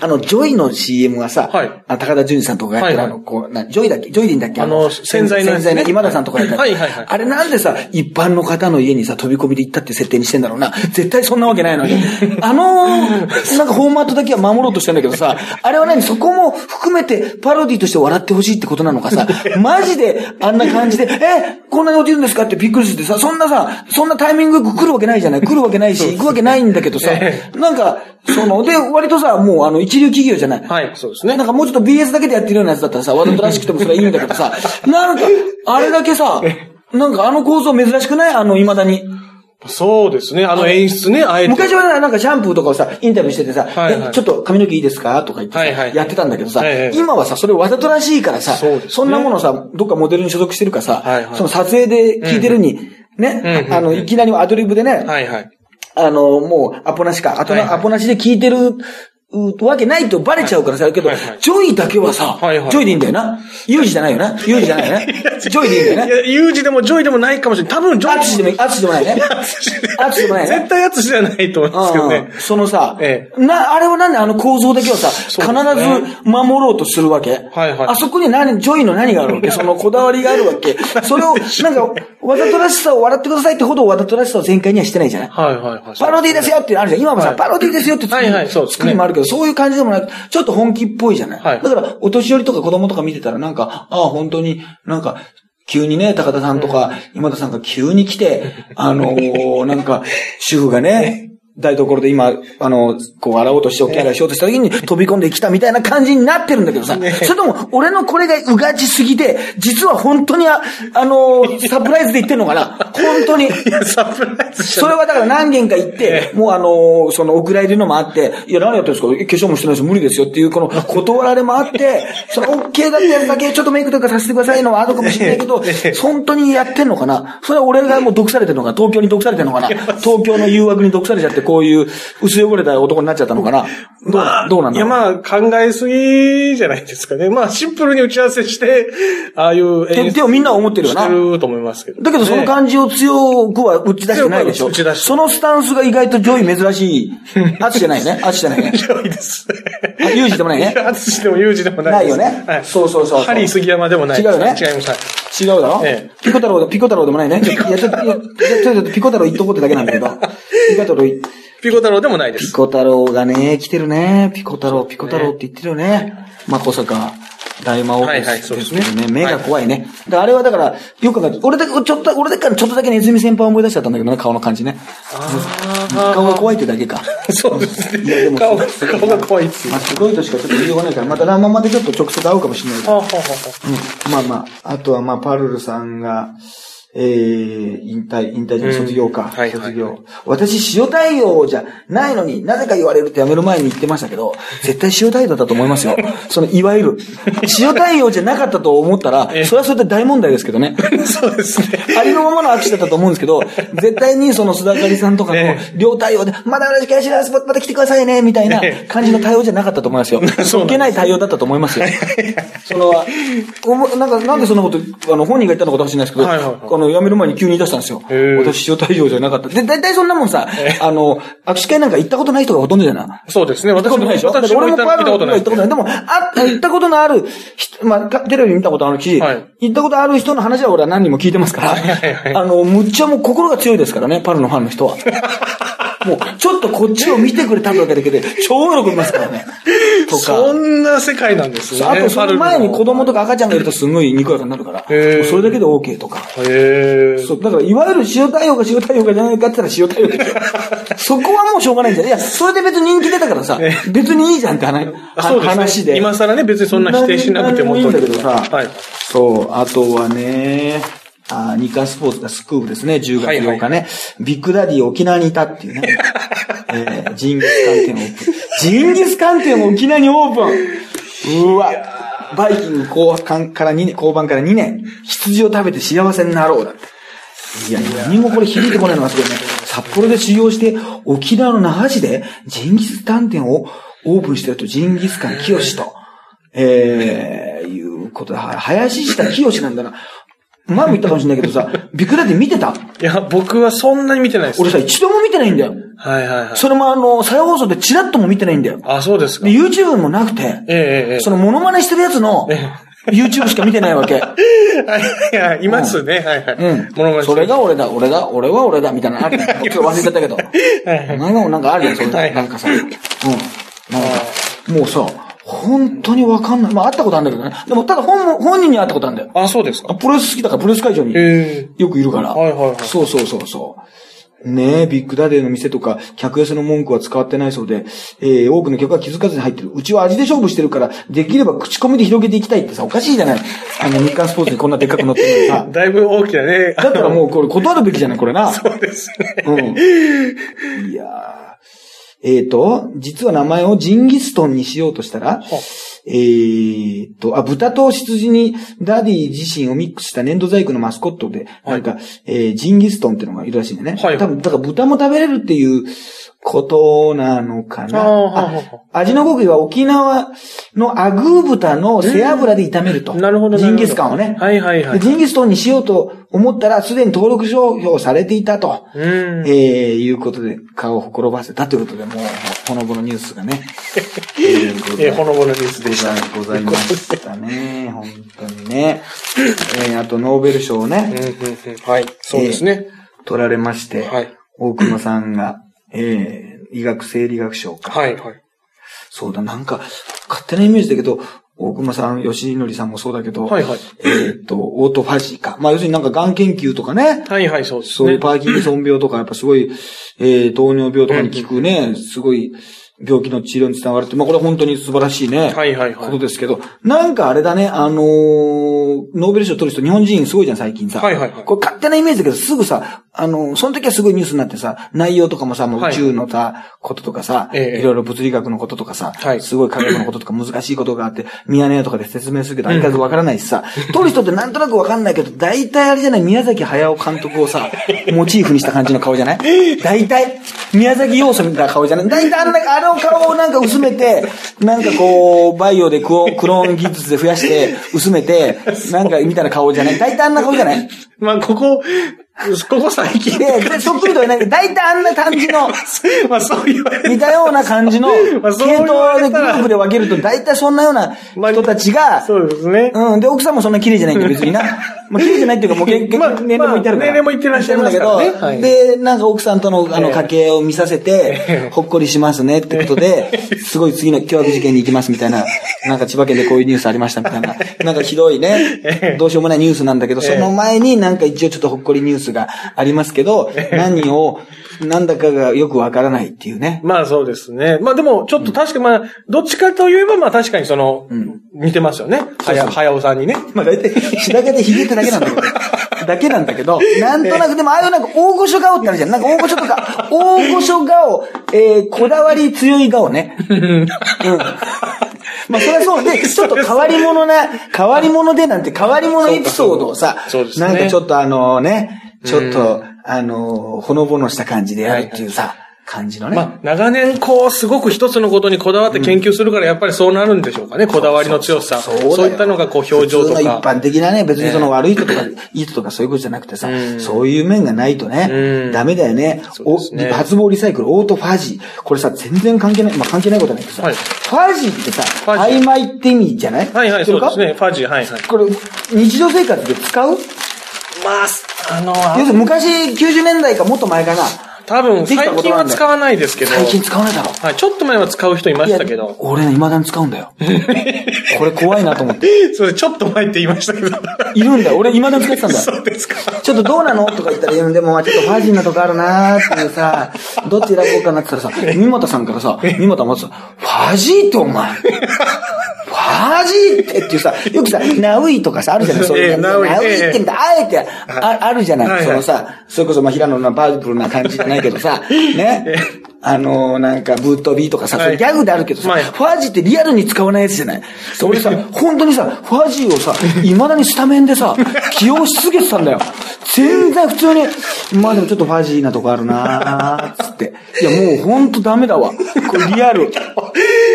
あの、ジョイの CM がさ、はい。あ高田純次さんとかがやってる、あの、こう、な、ジョイだっけ？ジョイでいいんだっけ？あの洗剤のね洗剤の今田さんとかやってる。はいはいはい。あれなんでさ、一般の方の家にさ、飛び込みで行ったって設定にしてんだろうな。絶対そんなわけないのに。あの、なんかフォーマットだけは守ろうとしてんだけどさ、あれは何？そこも含めてパロディとして笑ってほしいってことなのかさ、マジであんな感じで、え、こんなに落ちるんですか？ってびっくりしてさ、そんなさ、そんなタイミング来るわけないじゃない来るわけないし、行くわけないんだけどさ、なんか、その、で、割とさ、もうあの、一流企業じゃない。はい、そうですねなん。かもうちょっと BS だけでやってるようなやつだったらさ、わざとらしくてもそれはいいんだけどさ、なんか、あれだけさ、なんかあの構造珍しくない？あの、未だに。そうですね。あの演出ね、あえて。昔はなんかシャンプーとかをさ、インタビューしててさ、はいはい。えちょっと髪の毛いいですか？とか言ってさ、はいはい。やってたんだけどさ、はいはい。今はさ、それわざとらしいからさ、そね。そんなものさ、どっかモデルに所属してるかさ、はいはい。その撮影で聞いてるに、ね、うんあの、いきなりアドリブでね、はいはい。あの、もう、アポなしか、あとな、はいはい。アポなしで聞いてる、うわけないとバレちゃうからさ、けど、はいはいジョイだけはさ、はいはいジョイでいいんだよな。ユージじゃないよな。ユージじゃないよね。ジョイでいいんだよね。いや、ユージでもジョイでもないかもしれない。多分ジョイ。アツシでもいい、アツシでもないね。アツシでもないね。絶対やつじゃないと思うんですけどねうん。そのさ、えな、あれはなんであの構造だけをさ、必ず守ろうとするわけ？はいはいあそこに何、ジョイの何があるわけ？そのこだわりがあるわけ？それを、なんか、わざとらしさを笑ってくださいってほどわざとらしさを全開にはしてないじゃない？はいはいはい。パロディですよってあるじゃん。今もさ、はいパロディですよって作りもあるけど、そういう感じでもなく、ちょっと本気っぽいじゃない、はい。だから、お年寄りとか子供とか見てたらなんか、ああ、本当になんか、急にね、高田さんとか、今田さんが急に来て、あのーなんか、主婦がね、台所で今、あの、こう洗おうとしてお手洗いしようとした時に飛び込んできたみたいな感じになってるんだけどさ、それとも俺のこれがうがちすぎて、実は本当にあ、あのーサプライズで言ってんのかな。本当に。サプライズそれはだから何件か行って、もうあのーその、お蔵入りのもあって、いや、何やってるんですか？化粧もしてないし無理ですよ。っていう、この、断られもあって、その、OK だったやつだけ、ちょっとメイクとかさせてくださいのはあるかもしれないけど、本当にやってんのかな？それは俺がもう毒されてるのか東京に毒されてるのかな？東京の誘惑に毒されちゃって、こういう薄汚れた男になっちゃったのかな？どうな、どうなんいや、だろう？まあ、考えすぎじゃないですかね。まあ、シンプルに打ち合わせして、ああいうってってみんな思ってるよなしてると思いますけど。だけどその感じを強くは打ち出してないでしょ？打ち出してそのスタンスが意外と上位珍しい。あっちじゃないね？あっちじゃないね？じ。強いです。あユージでもないね？いや、淳でもユージでもない。ないよね？はい。そうそうそうそうハリー杉山でもない。違うよね？違います。違うだろ、えピコ太郎、ピコ太郎でもないね。いや、ちょっと、いや、ちょっとピコ太郎言っとこうってだけなんだけど。ピコ太郎、ピコ太郎でもないです。ピコ太郎がね、来てるね。ピコ太郎、ピコ太郎って言ってるよね。まあ、小坂、大魔王はいはいですそうですねね。目が怖いね。だからあれはだから、よく考えて、俺だけ、ちょっと、俺だけからちょっとだけネズミ先輩を思い出しちゃったんだけどね、顔の感じね。あ顔が怖いってだけか。あ、そうですいやでもね。顔が、怖いですよまあ、。すごいとしかちょっと言いようがないから、またラーマンまでちょっと直接会うかもしれないけどはあはあはうんまあまあ、あとはまあ、パルルさんが、えー、引退、引退じゃない卒業か。うんはいはい卒業。私、塩対応じゃないのになぜか言われるってやめる前に言ってましたけど、絶対塩対応だったと思いますよ。その、いわゆる。塩対応じゃなかったと思ったら、それはそれで大問題ですけどね。あ そうですね。ありのままの握手だったと思うんですけど、絶対にその須田かりさんとかのね両対応で、まだ私会社です、また来てくださいね、みたいな感じの対応じゃなかったと思いますよ。そっけない対応だったと思いますよ。その、なんか、なんでそんなこと、あの、本人が言ったのかもしれないですけど、はいはいはいこの辞める前に急に言い出したんですよ。へー私塩対応じゃなかった。で、大体そんなもんさ、あの、握手会なんか行ったことない人がほとんどじゃない？そうですね。行った私も、ことないで私も行ったことない行ったことない。でも、あ、行ったことのある人、まあ、かテレビ見たことあるし、はい行ったことある人の話は俺は何人も聞いてますから、はいはいはいあの、むっちゃもう心が強いですからね、パルのファンの人は。もう、ちょっとこっちを見てくれただけで、超喜びますからね。とか。そんな世界なんですね。あと、その前に子供とか。か赤ちゃんがいるとすごいにこやかになるから、それだけで OK とか。そう、だから、いわゆる塩対応が塩対応がじゃないかって言ったら塩対応で。そこはもうしょうがないんじゃないいや、それで別に人気出たからさ、別にいいじゃんって話あそうで。今更ね、別にそんな否定しなくてもいいんだけどさ、はい。そう、あとはね、あ日刊スポーツがスクープですね、10月8日ね。ビッグダディ沖縄にいたっていうね。えージンギスカン店オープン。ジンギスカン店沖縄にオープンうわ。バイキング後半から2年、後半から2年。羊を食べて幸せになろうだって。いや、何もこれ響いてこないのがすごいね。札幌で修行して、沖縄の那覇市でジンギスカン店をオープンしてると、ジンギスカン清と、えー、いうことで、は林下清なんだな。前も言ったかもしれないけどさ、ビッグダディ見てた？いや、僕はそんなに見てないです。俺さ、一度も見てないんだよ。はいはいはい。それもあの、再放送でチラッとも見てないんだよ。あ、そうですか。で、え YouTube もなくて、えええええそのモノマネしてるやつの、YouTube しか見てないわけ。は いはい、いますね。はいはい。うん。モノマネそれが俺だ、俺だ、俺は俺だ、みたいなのある。ちょっと忘れちゃったけど。お前がなんかあるよ、それ。はいなんかさ。うん。なんか、もうさ、本当にわかんない。まあ、会ったことあるんだけどね。でも、ただ本も、本人に会ったことあるんだよ。あ、そうですか？プロレス好きだから、プロレス会場にえよくいるから。はいはいはいそうそうそうそう。ねえ、ビッグダディの店とか、客寄せの文句は使ってないそうで、えー、多くの客は気づかずに入ってる。うちは味で勝負してるから、できれば口コミで広げていきたいってさ、おかしいじゃない。あの、日刊スポーツにこんなでっかく載ってるのにさえ。だいぶ大きなね。だったらもうこれ断るべきじゃない、これな。そうですね。うん。いやーえっ、と、実は名前をジンギストンにしようとしたら、えっと、あ、豚と羊にダディ自身をミックスした粘土細工のマスコットで、なんか、えージンギストンっていうのがいるらしいんだよね。はい。多分、だから豚も食べれるっていうことなのかな。味の極意は沖縄のアグー豚の背脂で炒めると。なるほどジンギスカンをね。はいはいはいでジンギストンにしようと思ったら、すでに登録商標されていたと。うん。えー、いうことで、顔をほころばせたということで、もう、ほのぼのニュースがね。えーえー、ほのぼのニュースでした。ございましたね。本当にね。えー、あと、ノーベル賞をね。はい。そうですね。取られまして、はい。大熊さんが、えー、医学生理学賞か。はいはい。そうだ、なんか、勝手なイメージだけど、大熊さん、吉典さんもそうだけど、はいはいえーっと、オートファジーか。まあ、要するになんか、がん研究とかね、はいはい、そうですね。そういうパーキンソン病とか、やっぱすごい、えー、糖尿病とかに効くね、すごい病気の治療につながるって、まあこれは本当に素晴らしいね。はいはいはいことですけど、なんかあれだね、あのーノーベル賞取る人日本人すごいじゃん、最近さ。はいはいはいこれ勝手なイメージだけど、すぐさ、あのーその時はすごいニュースになってさ、内容とかもさ、もうはい宇宙のさ、こととかさ、ええいろいろ物理学のこととかさ、はいすごい科学のこととか難しいことがあって、ミヤネ屋とかで説明するけど、相変わらずわからないしさ、取る人ってなんとなくわかんないけど、大体あれじゃない、宮崎駿監督をさ、モチーフにした感じの顔じゃない？大体、宮崎要素みたいな顔じゃない？大体あんな、あの顔をなんか薄めて、なんかこう、バイオでクオクローン技術で増やして、薄めて、なんかみたいな顔じゃない？大体あんな顔じゃない？まあ、ここ、ここ最近。で、で、そっくりとはない。けど、大体あんな感じの、まあ、そう言われ似たような感じの、まあそう系統でグループで分けると、大体そんなようなまあ人たちが、そうですね。うん。で、奥さんもそんな綺麗じゃないんだよ、別にな。まあ、綺麗じゃないっていうか、もう結まあ局、年齢もいってるから。まあ年齢もいってらっしゃるんだけど、はい。で、なんか奥さんとの、あの、ええ。家計を見させて、ほっこりしますねってことで、すごい次の凶悪事件に行きますみたいな、なんか千葉県でこういうニュースありましたみたいな、なんかひどいね、どうしようもないニュースなんだけど、その前になんか一応ちょっとほっこりニュースがありますけど、何を、なんだかがよくわからないっていうね。まあそうですね。まあでも、ちょっと確かまあ、どっちかといえばまあ確かにその、似てますよね。はや、はやおさんにね。まあ大体、白髪でひげってだけなんだけど。だけなんだけど、なんとなく、でもああいうなんか大御所顔ってあるじゃん。なんか大御所とか、大御所顔、えー、こだわり強い顔ね。うん。まあそれはそう で、ちょっと変わり者な、変わり者でなんて変わり者エピソードをさ、そうですね。なんかちょっとあのね、ちょっと、あの、ほのぼのした感じでやるっていうさ、感じのね。まあ、長年こう、すごく一つのことにこだわって研究するから、やっぱりそうなるんでしょうかね。こだわりの強さ。そういったのがこう、表情と普通の一か。般的なね、別にその悪い人とか、いい人とかそういうことじゃなくてさ、そういう面がないとね、うんダメだよね。ね発泡リサイクル、オートファジー。これさ、全然関係ない、まあ関係ないことはないけどさ、はいファジーってさ、曖昧って意味じゃない？はいはい、そうですね。ファジー、はいはい。これ、日常生活で使う？まあ、あの、要するに昔90年代かもっと前かな。多分、最近は使わないですけど。最近使わないだろ。はい、ちょっと前は使う人いましたけど。俺ね、未だに使うんだよ。これ怖いなと思って。それ、ちょっと前って言いましたけど。いるんだよ。俺未だに使ってたんだよ。そうですか。ちょっとどうなの？とか言ったら、でもまあちょっとファジーなとこあるなーっていうさ、どっち選ぼうかなって言ったらさ、三又さんからさ、三又もさ、ファジーってお前、ファジーってっていうさ、よくさ、ナウイとかさ、あるじゃない？そういうええナウイってんだ、あえて、ああるじゃない、そのさ、それこそまあ平野のパープルな感じじゃないけどさ、ね？あのー、なんか、ブートビーとかさ、ギャグであるけどさ、はいファジーってリアルに使わないやつじゃない？そう俺さ、本当にさ、ファジーをさ、未だにスタメンでさ、起用し続けてたんだよ。全然普通に、まあでもちょっとファジーなとこあるなーつって。いや、もう本当ダメだわ。これリアル。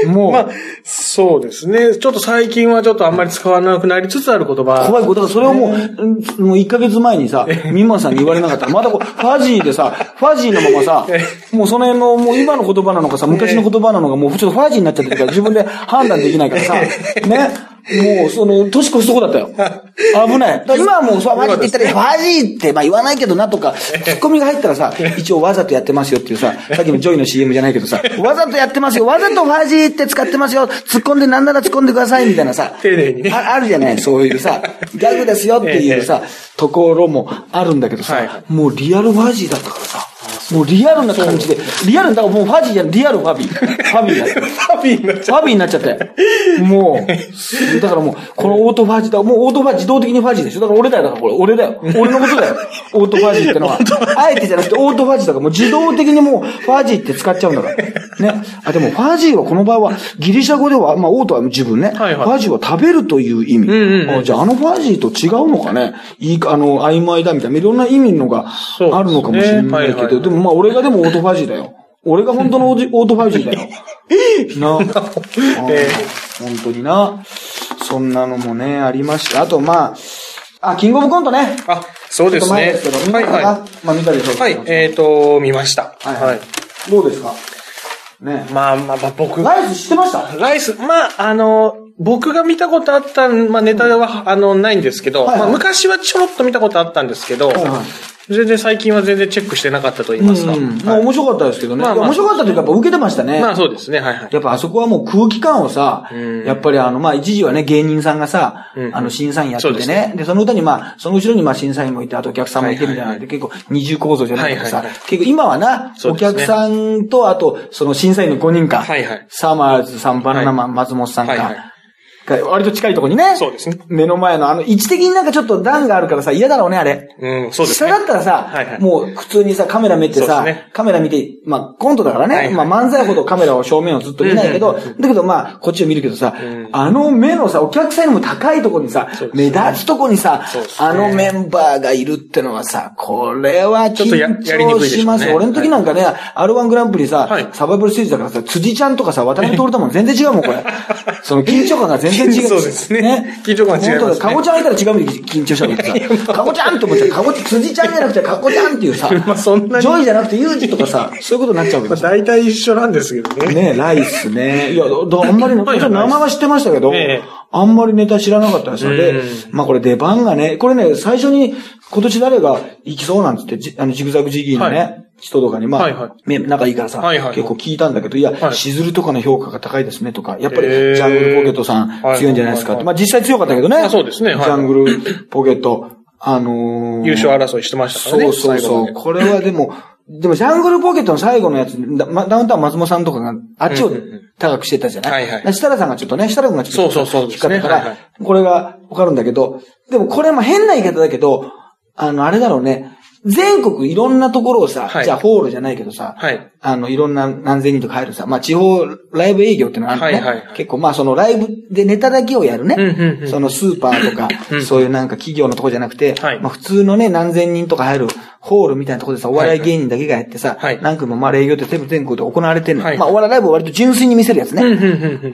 もう、まあ、そうですね。ちょっと最近はちょっとあんまり使わなくなりつつある言葉。怖いことだ。からそれをもう、うんもう1ヶ月前にさ、ミンマンさんに言われなかった。ら、またこう、ファジーでさ、ファジーのままさ、もうその辺の、もう今の言葉なのかさ、昔の言葉なのか、もうちょっとファジーになっちゃってるから自分で判断できないからさ、ね。もう、その、年越すとこだったよ。危ない。今はもう、そう、ファジ？ーって言ったら、ファジーって、まあ言わないけどなとか、ツッコミが入ったらさ、一応わざとやってますよっていうさ、さっきのジョイの CM じゃないけどさ、わざとやってますよ、わざとファジーって使ってますよ、突っ込んでなんなら突っ込んでくださいみたいなさ、丁寧にね。ああるじゃない、そういうさ、ギャグですよっていうさ、ところもあるんだけどさ、もうリアルファジーだったからさ、もうリアルな感じで、リアル、だからもうファジーじゃん、リアルファビー。ファビー。ファビーになっちゃファビーになっちゃって。もう、だからもう、このオートファジーだ、もうオートファジー自動的にファジーでしょだから俺だよ、だからこれ、俺だよ。俺のことだよ。オートファジーってのは。あえてじゃなくてオートファジーだから、もう自動的にもうファジーって使っちゃうんだから。ね。あ、でもファジーはこの場合は、ギリシャ語では、まあオートは自分ね。はいはいファジーは食べるという意味。んうんうんあじゃああのファジーと違うのかねいいか、あの、曖昧だみたいな、いろんな意味のがあるのかもしれないけど、はいはいはいでもまあ俺がでもオートファジーだよ。俺が本当のオージ オートファジーだよ。な。え本当にな。そんなのもね、ありました。あと、まあ、あ、キングオブコントね。あ、そうですねですけど、。見はいはまあ見たでしょうい。はい、えっと、見ました。はいははいい。どうですか？ね。まあまあまあ、僕ライス知ってました？ライス、まあ、あの、僕が見たことあった、まあネタは、あの、ないんですけど、はいはいまあ昔はちょろっと見たことあったんですけど、はいはい全然最近は全然チェックしてなかったと言いますか。うん。まあはい面白かったですけどね。まあまあ。面白かったというか、やっぱ受けてましたね。まあそうですね、はいはい。やっぱあそこはもう空気感をさ、うん。やっぱりあの、まあ一時はね、芸人さんがさ、うん。あの、審査員やっててね。でその歌にまあ、その後ろにまあ審査員もいて、あとお客さんもいてみたいなので、結構二重構造じゃないけどさ、結構今はな、お客さんと、あと、その審査員の5人か、はいはい。サマーズさん、バナナマン、松本さんか、割と近いところにね、そうですね。目の前のあの、位置的になんかちょっと段があるからさ、嫌だろうね、あれ。うん、そうです下ね。だったらさ、はいはい。もう普通にさ、カメラ見てさ、ね。カメラ見て、まあコントだからね、はいはい。まあ漫才ほどカメラを正面をずっと見ないけど、だけどまあこっちを見るけどさ、ん。あの目のさ、お客さんよりも高いところにさ、そうです目ね立つところにさ、ね。あのメンバーがいるってのはさ、これはちょっとや緊張します。よ。俺の時なんかね、R1 グランプリさ、はい。サバイバルステージだからさ、辻ちゃんとかさ、渡辺徹とも全然違うもん、これ。その緊張感が全然違う。そうですね緊張感が違いますね本当だかごちゃんいたら違う意味で緊張したからさ、かごちゃんって思っちゃう。かごちゃん、辻ちゃんじゃなくてかごちゃんっていうさ、まあそんなにジョイじゃなくてユージとかさ、そういうことになっちゃうけどさ。まあ大体一緒なんですけどね。ねライスね。いや、どあんまり、名前は知ってましたけど、ええあんまりネタ知らなかったですのでうん、まあこれ出番がね、これね、最初に今年誰が行きそうなんつって、じあの、ジグザグジギーのね、は人とかに、まあ、はいはい。ね仲いいからさ、はいはい結構聞いたんだけど、いや、はい。しずるとかの評価が高いですねとか、やっぱり、ジャングルポケットさんはい強いんじゃないですかって。はいまあ実際強かったけどね。あそうですね。はい。ジャングルポケット、あのー優勝争いしてましたからね。そうそうそう。これはでも、でもジャングルポケットの最後のやつ、ダウンタウン松本さんとかがあっちをうんうんうん。高くしてたじゃない、はいはい。設楽さんがちょっとね、設楽君がちょっとそうそうそう引っかかったから、これがわかるんだけど、でもこれはまあ変な言い方だけど、あの、あれだろうね、全国いろんなところをさ、はい。じゃあホールじゃないけどさ、はい。あの、いろんな何千人とか入るさ、まあ地方ライブ営業っていうのがあるのね。はいはいはい。結構まあそのライブでネタだけをやるね。うんうんうん。そのスーパーとか、うん。そういうなんか企業のとこじゃなくて、はい。まあ普通のね、何千人とか入るホールみたいなところでさ、お笑い芸人だけがやってさ、はい何組もまあ営業って全部全国で行われてるの。はいまあお笑いライブを割と純粋に見せるやつね。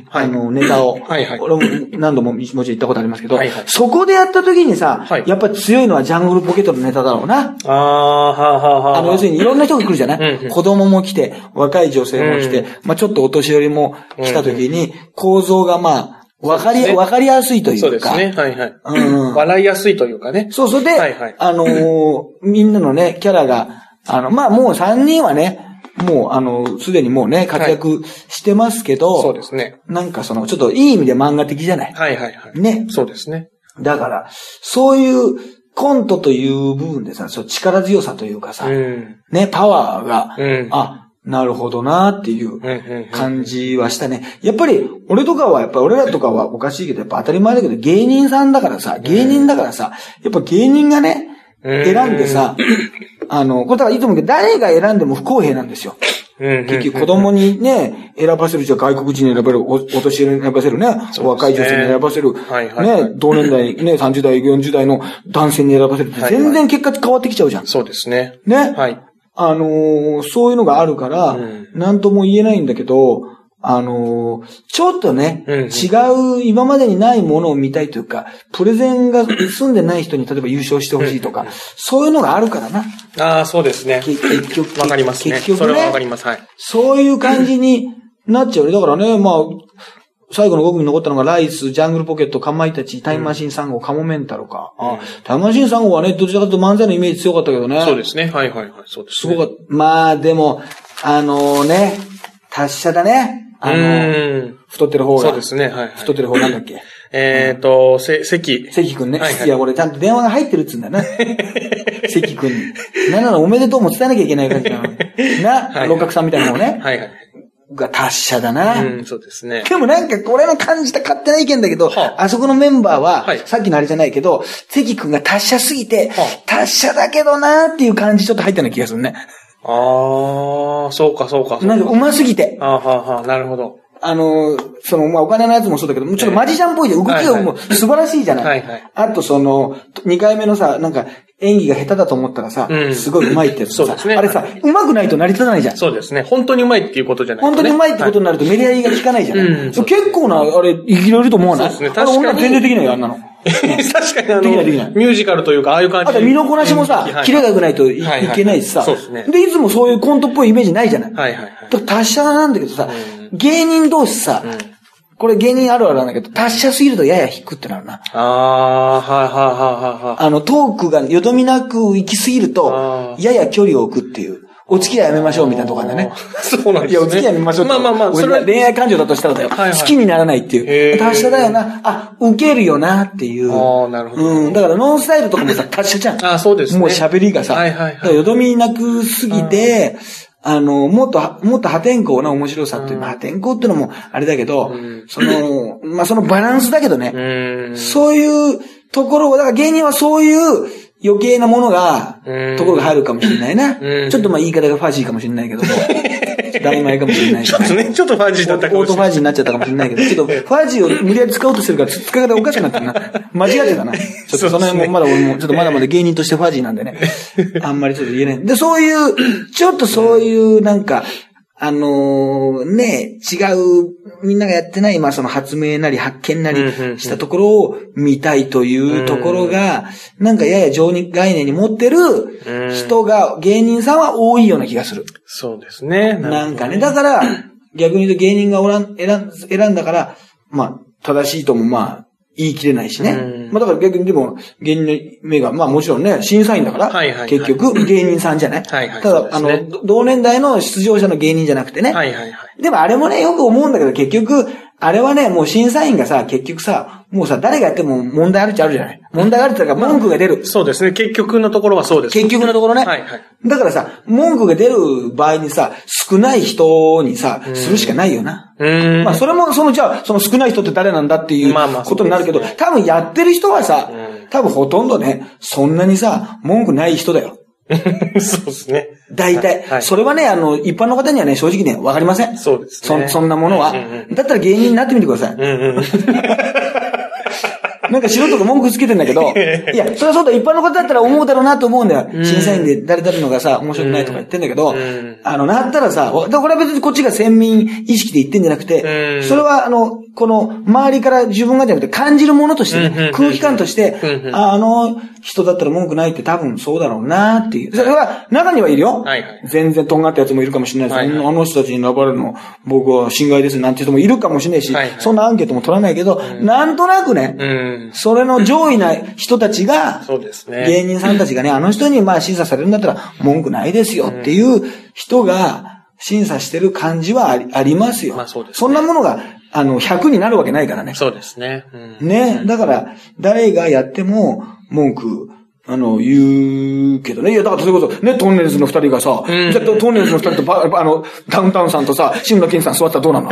はい。あの、ネタを。はいはい俺も何度ももちろん行ったことありますけど、はいはいそこでやった時にさ、はいやっぱり強いのはジャングルポケットのネタだろうな。ああ、はあはあはあ。あの、要するにいろんな人が来るじゃない、うんうん子供も来て、若い女性も来て、うんまあちょっとお年寄りも来た時に、構造がまあ、わかり、わかりやすいというか。そうですね。はいはい。うん笑いやすいというかね。そう、それで、はいはいあのーみんなのね、キャラが、あの、まあもう3人はね、もう、あの、すでにもうね、活躍してますけど、そうですね。なんかその、ちょっといい意味で漫画的じゃない？はいはいはい。ね。そうですね。だから、そういうコントという部分でさ、そう力強さというかさ、うん。ね、パワーが、うんあ、なるほどなっていう感じはしたね。やっぱり、俺とかは、やっぱ俺らとかはおかしいけど、やっぱ当たり前だけど、芸人さんだからさ、芸人だからさ、やっぱ芸人がね、うん選んでさ、あの、これだからいつも言うけど、誰が選んでも不公平なんですよ。結局子供にね、選ばせるじゃ外国人に選ばれる、おお年寄りに選ばせるね、お若い女性に選ばせる、ね、同年代、ね、30代、40代の男性に選ばせる全然結果変わってきちゃうじゃん。そうですね。ね。はい。あのーそういうのがあるから、うんなんとも言えないんだけど、あのーちょっとね、うんうん違う、今までにないものを見たいというか、プレゼンが済んでない人に例えば優勝してほしいとか、そういうのがあるからな。ああ、そうですね。け結局。わかりますね。結局それはわかね。ります。はい。そういう感じになっちゃうね。だからね、まあ、最後の5組に残ったのが、ライス、ジャングルポケット、かまいたち、タイムマシーン3号、カモメンタルか。あタイムマシーン3号はね、どちらかというと漫才のイメージ強かったけどね。そうですね。はいはいはい。そうですね。すごかった。まあ、でも、あのね、達者だね。あうの。太ってる方が。そうですね。はいはい。太ってる方なんだっけ？えっと、せ、関。関くんね。はいはいいや、俺ちゃんと電話が入ってるっつうんだよな。関くんに。なんならおめでとうも伝えなきゃいけない感じなの。な、はい六角さんみたいなのをね。はいはい。が達者だな。うん、そうですね。でもなんか、俺の感じた勝手な意見だけど、はあそこのメンバーは、はいさっきのあれじゃないけど、関くんが達者すぎて、は達者だけどなーっていう感じちょっと入ったような気がするね。ああ、そうかそうかそうか。なんか上手すぎて。あーはーはーなるほど。あの、その、まあ、お金のやつもそうだけど、ちょっとマジシャンっぽいで動きはいはい。がもう素晴らしいじゃない。はいはい。あとその、二回目のさ、なんか、演技が下手だと思ったらさ、うん。すごい上手いってやつさ、ね。あれさ、上手くないと成り立たないじゃん。そうですね。本当にうまいっていうことじゃない本当に上手いってことにななるとメリハリが効かないじゃない。うん。結構な、あれ、生きれると思わない？そうですね。あれ、確かに女全然できないよ、あんなの。確かにあの、できないできない。ミュージカルというか、ああいう感じあと身のこなしもさ、キレが良くないといけないしさ、そうですね。で、いつもそういうコントっぽいイメージないじゃない。はいはい達者なんだけどさ、う芸人同士さ、これ芸人あるあるなんだけど、達者すぎるとやや引くってなるな。ああ、はいはいはいはいはい。あの、トークがよどみなく行き過ぎるとあ、やや距離を置くっていう。お付き合いやめましょうみたいなとこあるんだね。そうなんですね。いや、お付き合いやめましょうまあまあまあ、俺それは、恋愛感情だとしたらだよ。はいはい好きにならないっていう。達者だよな。あ、受けるよなっていう。ああ、なるほど。うん。だからノンスタイルとかもさ、達者じゃん。ああ、そうですね。もう喋りがさ、はいはいはいよどみなくすぎて、あの、もっとは、もっと破天荒な面白さっていう、まあ破天荒っていうのもあれだけど、ん。その、まあそのバランスだけどね、うーん。そういうところを、だから芸人はそういう余計なものがうん、ところが入るかもしれないな。うん。ちょっとまあ言い方がファジーかもしれないけども、大前かもしれないちょっとね、ちょっとファンジーだったかオートもしれない。ファジーになっちゃったかもしれないけど、ちょっとファジーを無理やり使おうとしてるから、使い方おかしくなってるな。間違ってたな。ちょっとその辺もまだ俺も、ちょっとまだまだ芸人としてファジーなんでね。あんまりちょっと言えない。で、そういう、ちょっとそういうなんか、あのーね、違う、みんながやってない、まあその発明なり発見なりしたところを見たいというところが、なんかやや上に概念に持ってる人が、芸人さんは多いような気がする。そうですね。なんかね、だから、逆に言うと芸人がおらん選ん選んだから、まあ、正しいともまあ、言い切れないしねうん。まあだから逆にでも、芸人の目が、まあもちろんね、審査員だから、結局芸人さんじゃない。はいはいただ、あの、ど同年代の出場者の芸人じゃなくてね。はいはいはい。でもあれもね、よく思うんだけど、結局、あれはね、もう審査員がさ、結局さ、もうさ、誰がやっても問題あるっちゃあるじゃない。問題あるって言ったら文句が出る。そうですね。結局のところはそうです。結局のところね。はいはい。だからさ、文句が出る場合にさ、少ない人にさ、するしかないよな。うーん。まあ、それも、その、じゃあ、その少ない人って誰なんだっていうまあまあことになるけど、そうです多分やってる人はさうん、多分ほとんどね、そんなにさ、文句ない人だよ。そうですね。大体、はいそれはね、あの、一般の方にはね、正直ね、わかりません。そうですねそそんなものは、うんうんだったら芸人になってみてください。うんうん。なんか素人が文句つけてんだけど、いや、それはそうだ、一般の方だったら思うだろうなと思うん。だよ。審査員で誰々のがさ、面白くないとか言ってんだけど、うん。あの、なったらさ、だからこれは別にこっちが先民意識で言ってんじゃなくて、うん。それはあの、この、周りから自分がじゃなくて感じるものとしてね、空気感として、ああの人だったら文句ないって多分そうだろうなっていう。それは中にはいるよ。はいはい。全然とんがったやつもいるかもしれないし、はいはい。あの人たちに選ばれるの、僕は心外ですなんて人もいるかもしれないし、はいはい。そんなアンケートも取らないけど、なんとなくね、うん。それの上位な人たちが、そうですね。芸人さんたちがね、あの人にまあ審査されるんだったら文句ないですよっていう人が審査してる感じはありありますよ。まあそうですねそんなものが、あの、100になるわけないからね。そうですね。うん。ね。だから、誰がやっても文句あの、言うけどね。いや、だからそれこそ、ね、トンネルズの二人がさ、んじゃあトンネルズの二人とば、あの、ダウンタウンさんとさ、志村けんさん座ったらどうなの？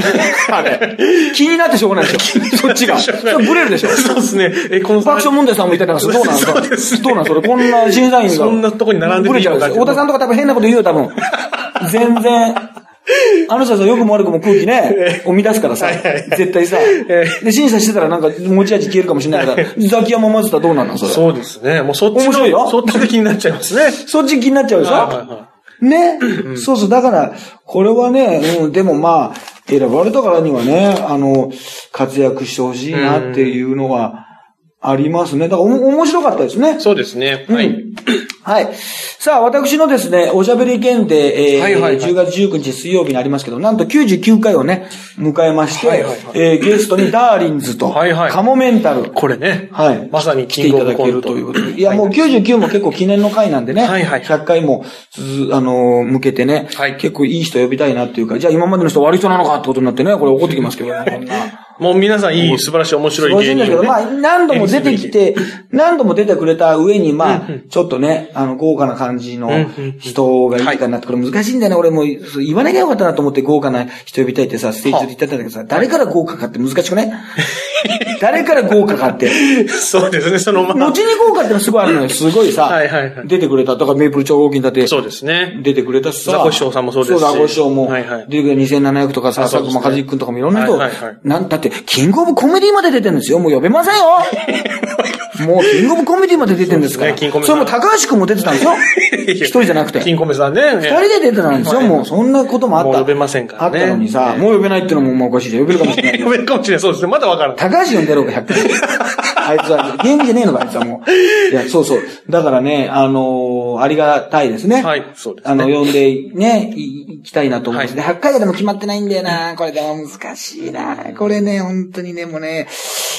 あれ。気になってしょうがないでしょ。そっちが。それブレるでしょ。そうですね。え、この爆笑問題さんもいたりなんどうなのそうですねどうなのそれ、こんな審査員が。そんなとこに並んでてブレちゃうでしょ。太田さんとか多分変なこと言うよ、多分。全然。あの人さ、良くも悪くも空気ね、を乱すからさ、絶対さ。で、審査してたらなんか持ち味消えるかもしれないから、ザキヤマ混ぜたらどうなのそれ。そうですね。もうそっちの面白いよそっちが気になっちゃいますね。そっち気になっちゃうでしょ、はいはいはね、そうそう。だから、これはね、うん、でもまあ、選ばれたからにはね、あの、活躍してほしいなっていうのはありますね。だからおも、面白かったですね。そうですね。はい。うんはい。さあ、私のですね、おしゃべり検定、えーはいはいはい10月19日水曜日にありますけど、なんと99回をね、迎えまして、はいはいはいえーゲストにダーリンズと、はいはいカモメンタル、これね。はい。まさに来ていただけるということで。いや、もう99も結構記念の回なんでね。はいはい100回も、つあのー向けてね。はい結構いい人呼びたいなっていうか、じゃあ今までの人悪い人なのかってことになってね、これ怒ってきますけどね。こんなもう皆さんいい、素晴らしい、面白い欲しいんだけど、まあ、何度も出てきて、何度も出てくれた上に、まあ、ちょっとね、あの、豪華な感じの人がいいかなって、これ難しいんだよね。俺も言わなきゃよかったなと思って豪華な人呼びたいってさ、ステージで言ってたんだけどさ、誰から豪華かって難しくね？誰から豪華かって。そうですね、そのまま後。に豪華ってのすごいあるのよ。すごいさはいはいはい、出てくれた。だからメイプル超合金だって、そうですね。出てくれたしさ。ザコシショウさんもそうですしそう、ザコシショウも。はいはい出てくれ2700とかさ、佐久間和之君とかもいろんな人、はいはいはいなんだって、キングオブコメディまで出てるんですよ。もう呼べませんよ もうキングオブコメディまで出てるんですから。そねそれも高橋君も出てたんですよ。一人じゃなくて。金米さんね。二人で出てたんですよ。はいもうそんなこともあった。もう呼べませんからねあったのにさ、もう呼べないってのももうおかしいじゃん。呼べるかもしれない呼。べるかもしれない。そうですね。まだわからない。高橋呼んでろうか、100回。あいつは、芸人じゃねえのか、あいつはもう。いや、そうそう。だからね、あのーありがたいですね。はいそうですねあの、呼んで、ね、い行きたいなと思うんですね。100回でも決まってないんだよな。これでも難しいな。これね、本当にね、もうね、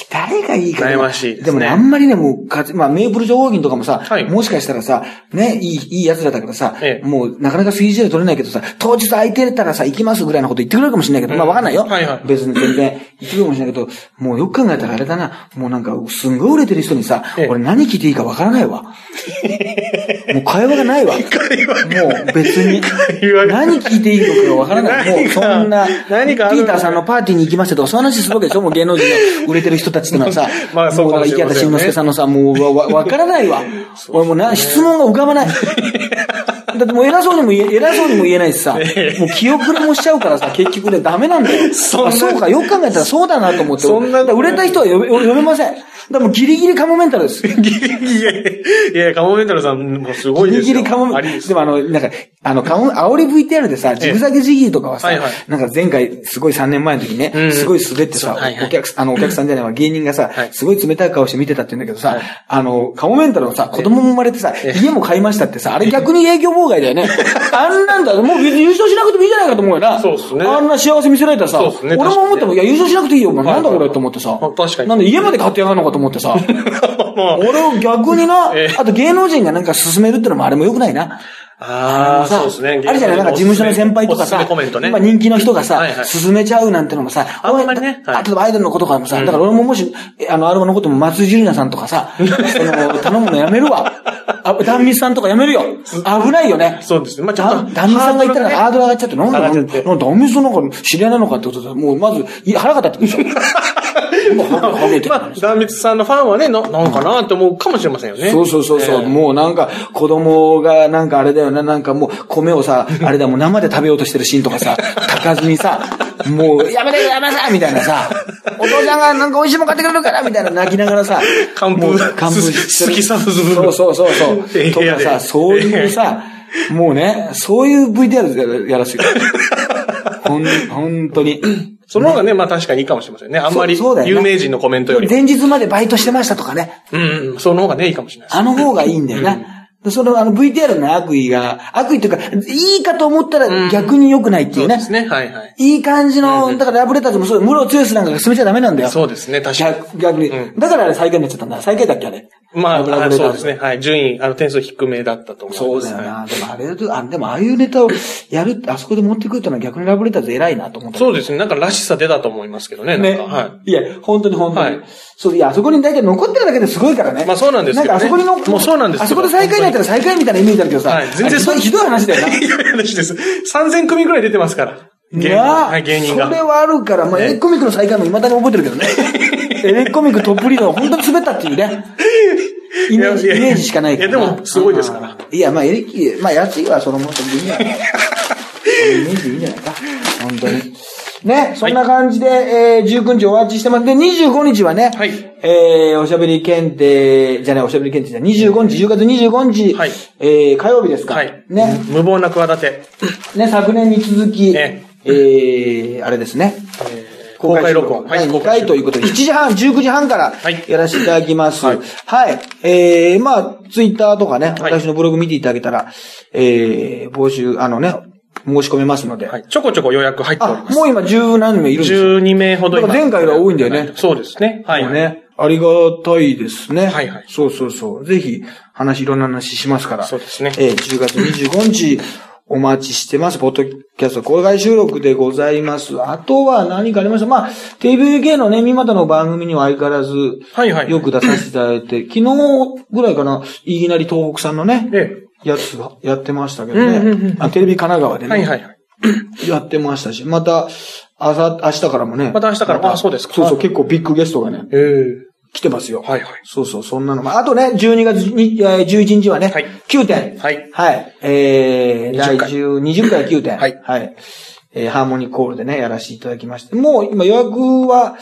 誰がいいかね悩ましいですねでもね、あんまりね、もうかつ、まあ、メープル女王銀とかもさ、はいもしかしたらさ、ね、いい、いい奴らだからさ、ええもう、なかなか 3G で取れないけどさ、当日空いてたらさ、行きますぐらいのこと言ってくれるかもしれないけど、まあ、わかんないよ。はいはい別に全然言ってくれるかもしれないけど、もうよく考えたらあれだな、もうなんか、すんごい売れてる人にさ、ええ俺何聞いていいかわからないわ。もう会話がないわ。もう別に。何聞いていいのかがわからない。もうそんな、ピーターさんのパーティーに行きましたとか、そういう話するわけでしょもう芸能人の売れてる人たちってのはさ、まあそうかもしれませんねさんのさ、もうわ、わわからないわ。俺もうな、質問が浮かばない。だってもう偉そうにも言え、偉そうにも言えないしさ、もう気遅れもしちゃうからさ、結局ね、ダメなんだよ。そあそうか、よく考えたらそうだなと思って。そんな売れた人は呼べ、呼べません。だからもうギリギリカモメンタルです。いやいやいや、カモメンタルさんもすごいギリですよ。ギリカモメありですでもあの、なんか、あの、カモ、煽り VTR でさ、ジグザグジギーとかはさ、はいはい。なんか前回、すごい3年前の時ね、うんすごい滑ってさ、そうはいはい。お客さん、あの、お客さんじゃないわ、芸人がさ、はい。すごい冷たい顔して見てたって言うんだけどさ、はい。あの、カモメンタルのさ、子供も生まれてさ、家も買いましたってさ、あれ逆に影響妨害だよね。あんなんだ、もう優勝しなくてもいいじゃないかと思うよな。そうっすね。あんな幸せ見せられたらさ、ね。俺も思っても、いや、優勝しなくていいよ、なんだこれと思ってさ。確かに。なんで家まで買ってやがるのかと思ってさ。俺を逆にな、ええあと芸能人がなんか進めるってのもあれも良くないな。ああ、さそうですね。あるじゃないなんか事務所の先輩とかさ。今人気の人がさ、進めちゃうなんてのもさ、あんまりね例えばアイドルの子とかもさ、だから俺ももし、えあの、アルバのことも松井樹里奈さんとかさ、その、頼むのやめるわ。あ、壇蜜さんとかやめるよ。危ないよね。そうですね。まあちょっと。だ壇蜜さんが言ったらハードル上がっちゃって、なんだ、なんだ、上がっちゃってなんだ壇蜜さんなんか知り合いなのかってことで、もうまず、い腹が立ってくるでしょ。まあ、壇蜜さんのファンはね、な、なんかなって思うかもしれませんよね。そうそうそうそう、ええ。もうなんか、子供がなんかあれだよな、なんかもう米をさ、あれだもう生で食べようとしてるシーンとかさ、炊かずにさ、もう、やめてやめてみたいなさ、お父さんがなんか美味しいもん買ってくれるからみたいな泣きながらさ、寒風もう寒風してる。好きさそうそうそうそう。ええとかさ、そういうさ、もうね、そういう VTR でやらせてほん、本当に。その方がね、まあ確かにいいかもしれませんね。あんまり有名人のコメントよりも。前日までバイトしてましたとかね。うんうん、その方がね、いいかもしれないです。あの方がいいんだよな。でそのあの VTR の悪意が、悪意というか、いいかと思ったら逆に良くないっていうね。そうですね。はいはい。いい感じの、だからラブレターズもそう、室強しなんかが進めちゃダメなんだよ。そうですね、確かに。逆逆に。だからあれ最下位になっちゃったんだ。最下位だっけあれ。まあ、あラブレターズそうですね。はい。順位、あの、点数低めだったと思います。そうだよはな。でもあれだと、あ、でもああいうネタをやる、あそこで持ってくるってのは逆にラブレターズ偉いなと思った。いそうですね。なんか、らしさ出たと思いますけどね。なんか、はい。いや、本当に本当に。はいそう、いや、あそこに大体残ってるだけですごいからね。まあそうなんですけどねなんかあそこにの、もうそうなんですあそこで最下位になったら最下位みたいなイメージあるけどさ。はい全然あれひどい話だよな。ひどい話です。3000組くらい出てますから。芸人。芸人が。それはあるから、まあ、ねエレコミックの最下位も未だに覚えてるけどね。エレコミックトップリードは本当に滑ったっていうね。イメージ、イメージしかないからな。いやでもすごいですからいや、まあ、エレキ、まあ、安いはそのも のでいいんじゃないか。イメージでいいんじゃないか。本当に。ね、そんな感じで、えー、19日お待ちしてます。で、25日はね、はいえー、おしゃべり検定、じゃない、おしゃべり検定じゃない、25日、10月25日、はいえー、火曜日ですか。はい。ね、無謀な企て。ね、昨年に続き、ええー、あれですね。公開録音。はい、2回ということで、7時半、19時半からはいやらせていただきます。ははいい。えー、まあ、ツイッターとかね、はい私のブログ見ていただけたら、えー、募集、あのね、申し込めますので。はい。ちょこちょこ予約入っておりあま、す。もう今十何名いるんですよ。12名ほどだから前回よりは多いんだよねそうですね。はい。ね、ありがたいですね。はいはいそうそうそう。ぜひ、話、いろんな話しますから。そうですねえー10月25日、お待ちしてます。ポッドキャスト公開収録でございます。あとは何かありました？まあ、TVK のね、三股の番組には相変わらず、はいはいよく出させていただいて、昨日ぐらいかな、いきなり東北さんのね、えやつがやってましたけどうんうんうんね。あテレビ神奈川でえ。ね。はいはいはい。やってましたし、また、あさ、明日からもね。また明日からあそうですかそうそう、結構ビッグゲストがね、ええ。来てますよ。はいはい。そうそう、そんなのも。あとね、12月にえー11日はね、はい9点。はいはい。えー、20第回10、20回9点。はいはい。えー、ハーモニーコールでね、やらせていただきまして。もう今予約は、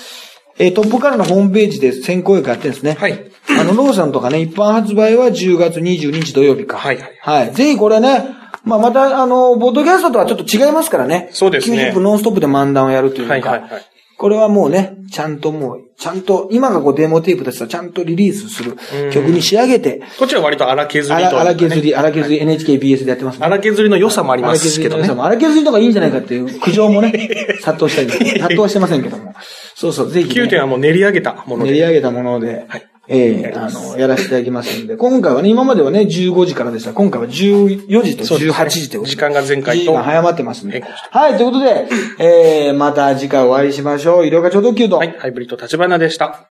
えー、トップからのホームページで先行予約やってるんですね。はい。あの、ローさんとかね、一般発売は10月22日土曜日か。はいはいはい。ぜひこれね、まあ、また、あの、ボッドキャストとはちょっと違いますからね。そうですね90分ノンストップで漫談をやるというか。はいはいはい。これはもうね、ちゃんともう、ちゃんと、今がこうデモテープですとちゃんとリリースする曲に仕上げて、こっちは割と荒削りと。荒削り、荒削り NHKBS でやってますね。荒削りの良さもありま荒すけどね削りの良さ。も荒削りとかいいんじゃないかっていう苦情もね、殺到したり、殺到はしてませんけども。そうそう、ぜひ、9点はもう練り上げたもので。練り上げたもので、はいええあの、やらせていただきますんで、今回はね、今まではね、15時からでした。今回は14時とそうですね18時ということで時間が前回と時間早まってますんで。変更してはい、ということで、えー、また次回お会いしましょう。医療課長特急と。はい。ハイブリッド立花でした。